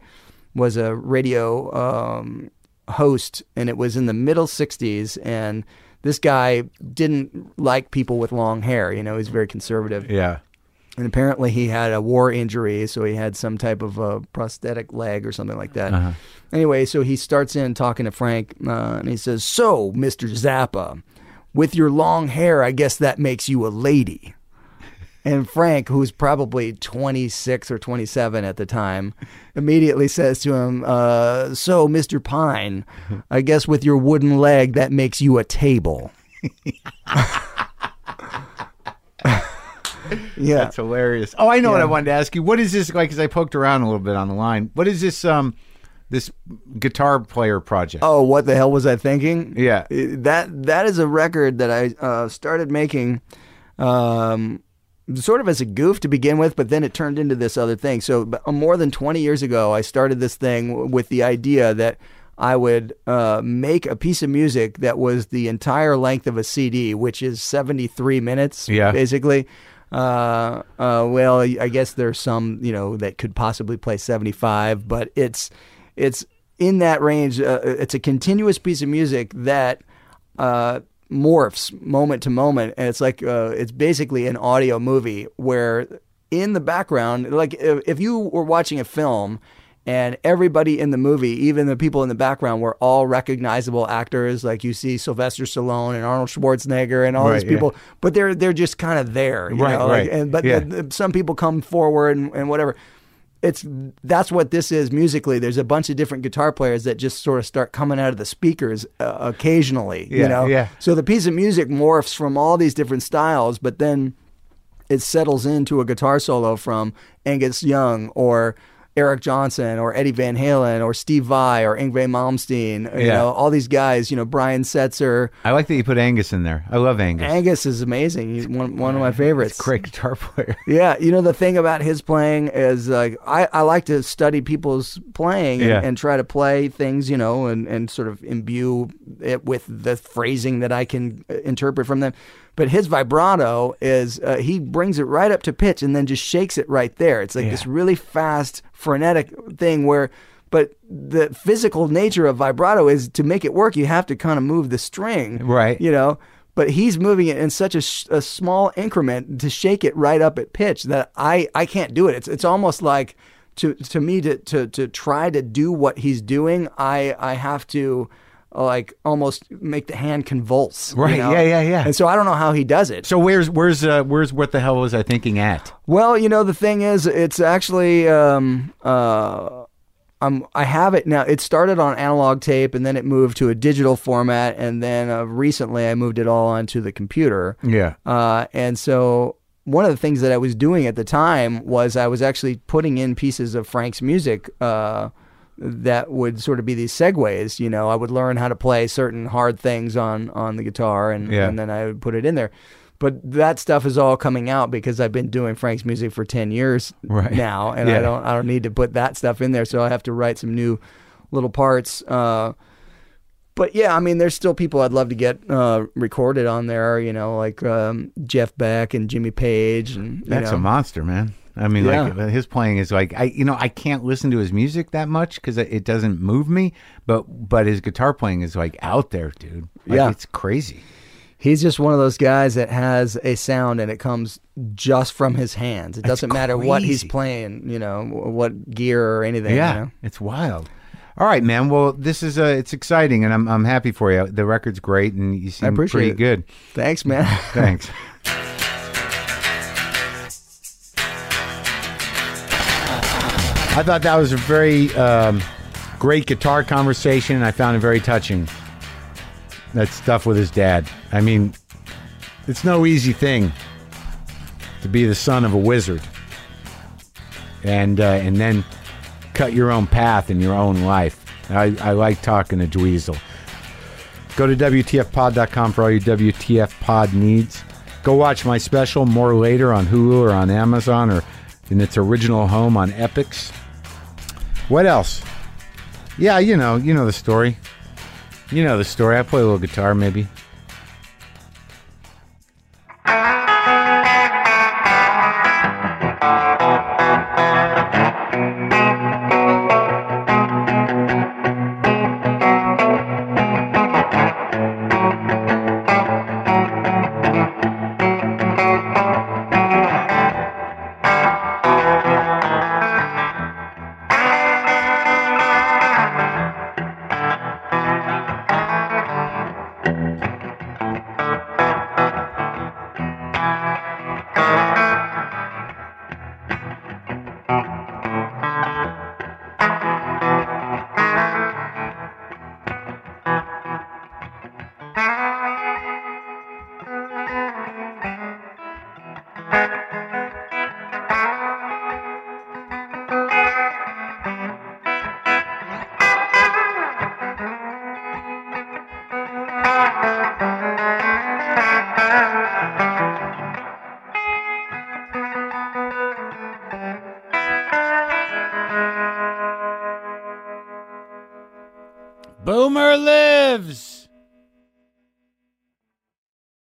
was a radio um, host and it was in the middle 60s and this guy didn't like people with long hair you know he's very conservative Yeah. And apparently he had a war injury, so he had some type of a prosthetic leg or something like that. Anyway, so he starts in talking to Frank, uh, and he says, "So, Mister Zappa, with your long hair, I guess that makes you a lady." And Frank, who's probably 26 or 27 at the time, immediately says to him, uh, So, Mr. Pyne, I guess with your wooden leg, that makes you a table. yeah. That's hilarious. Oh, I know what I wanted to ask you. What is this like? Because I poked around a little bit on the line. What is this? Um, this guitar player project. Oh, what the hell was I thinking? Yeah. That that is a record that I uh, started making, um, sort of as a goof to begin with, but then it turned into this other thing. So uh, more than twenty years ago, I started this thing w- with the idea that I would uh, make a piece of music that was the entire length of a CD, which is seventy three minutes, Yeah. basically. Uh, uh, well, I guess there's some, you know, that could possibly play 75, but it's it's in that range. Uh, it's a continuous piece of music that uh, morphs moment to moment, and it's like uh, it's basically an audio movie where in the background, like if, if you were watching a film. And everybody in the movie, even the people in the background, were all recognizable actors. Like you see Sylvester Stallone and Arnold Schwarzenegger and all Right, these yeah. people, but they're they're just kind of there, you Right, know? like- right. and but Yeah. the- the- some people come forward and, and whatever. It's that's what this is musically. There's a bunch of different guitar players that just sort of start coming out of the speakers uh, occasionally, Yeah, you know. yeah. So the piece of music morphs from all these different styles, but then it settles into a guitar solo from Angus Young or Eric Johnson or Eddie Van Halen or Steve Vai or Yngwie Malmsteen. You Yeah. know, all these guys. You know, Brian Setzer. I like that you put Angus in there. I love Angus. Angus is amazing. He's one one of my favorites. Great guitar player. Yeah, you know the thing about his playing is like I, I like to study people's playing and, Yeah. and try to play things, you know, and, and sort of imbue it with the phrasing that I can uh, interpret from them. But his vibrato is uh, he brings it right up to pitch and then just shakes it right there. It's like Yeah. this really fast, frenetic thing where. But the physical nature of vibrato is to make it work, you have to kind of move the string, Right. You know, but he's moving it in such a, sh- a small increment to shake it right up at pitch that I, I can't do it. It's it's almost like to to me to, to to try to do what he's doing, I I have to like almost make the hand convulse. you Right, know? yeah, yeah, yeah. And so I don't know how he does it. So where's where's uh, where's what the hell was I thinking at? Well, you know, the thing is, it's actually um, uh, um, I have it now. It started on analog tape, and then it moved to a digital format, and then uh, recently I moved it all onto the computer. Yeah. Uh, and so one of the things that I was doing at the time was I was actually putting in pieces of Frank's music. Uh, that would sort of be these segues, you know. I would learn how to play certain hard things on on the guitar, and, Yeah. and then I would put it in there. But that stuff is all coming out because I've been doing Frank's music for ten years Right. now, and Yeah. I don't I don't need to put that stuff in there. So I have to write some new little parts. Uh, but yeah, I mean, there's still people I'd love to get uh, recorded on there. You know, like um, Jeff Beck and Jimmy Page, and you That's know. a monster, man. I mean, like his playing is like I, you know, I can't listen to his music that much because it doesn't move me. But but his guitar playing is like out there, dude. Like, Yeah. it's crazy. He's just one of those guys that has a sound and it comes just from his hands. It doesn't matter what he's playing, you know, what gear or anything. Yeah, you know? it's wild. All right, man. Well, this is uh, it's exciting, and I'm I'm happy for you. The record's great, and you seem appreciate pretty it. good. Thanks, man. Thanks. I thought that was a very um, great guitar conversation, and I found it very touching. That stuff with his dad. I mean, it's no easy thing to be the son of a wizard, and uh, and then cut your own path in your own life. I, I like talking to Dweezil. Go to WTFpod.com for all your WTF pod needs. Go watch my special more later on Hulu or on Amazon or in its original home on Epix. What else? Yeah, you know, you know the story. You know the story. I play a little guitar, maybe.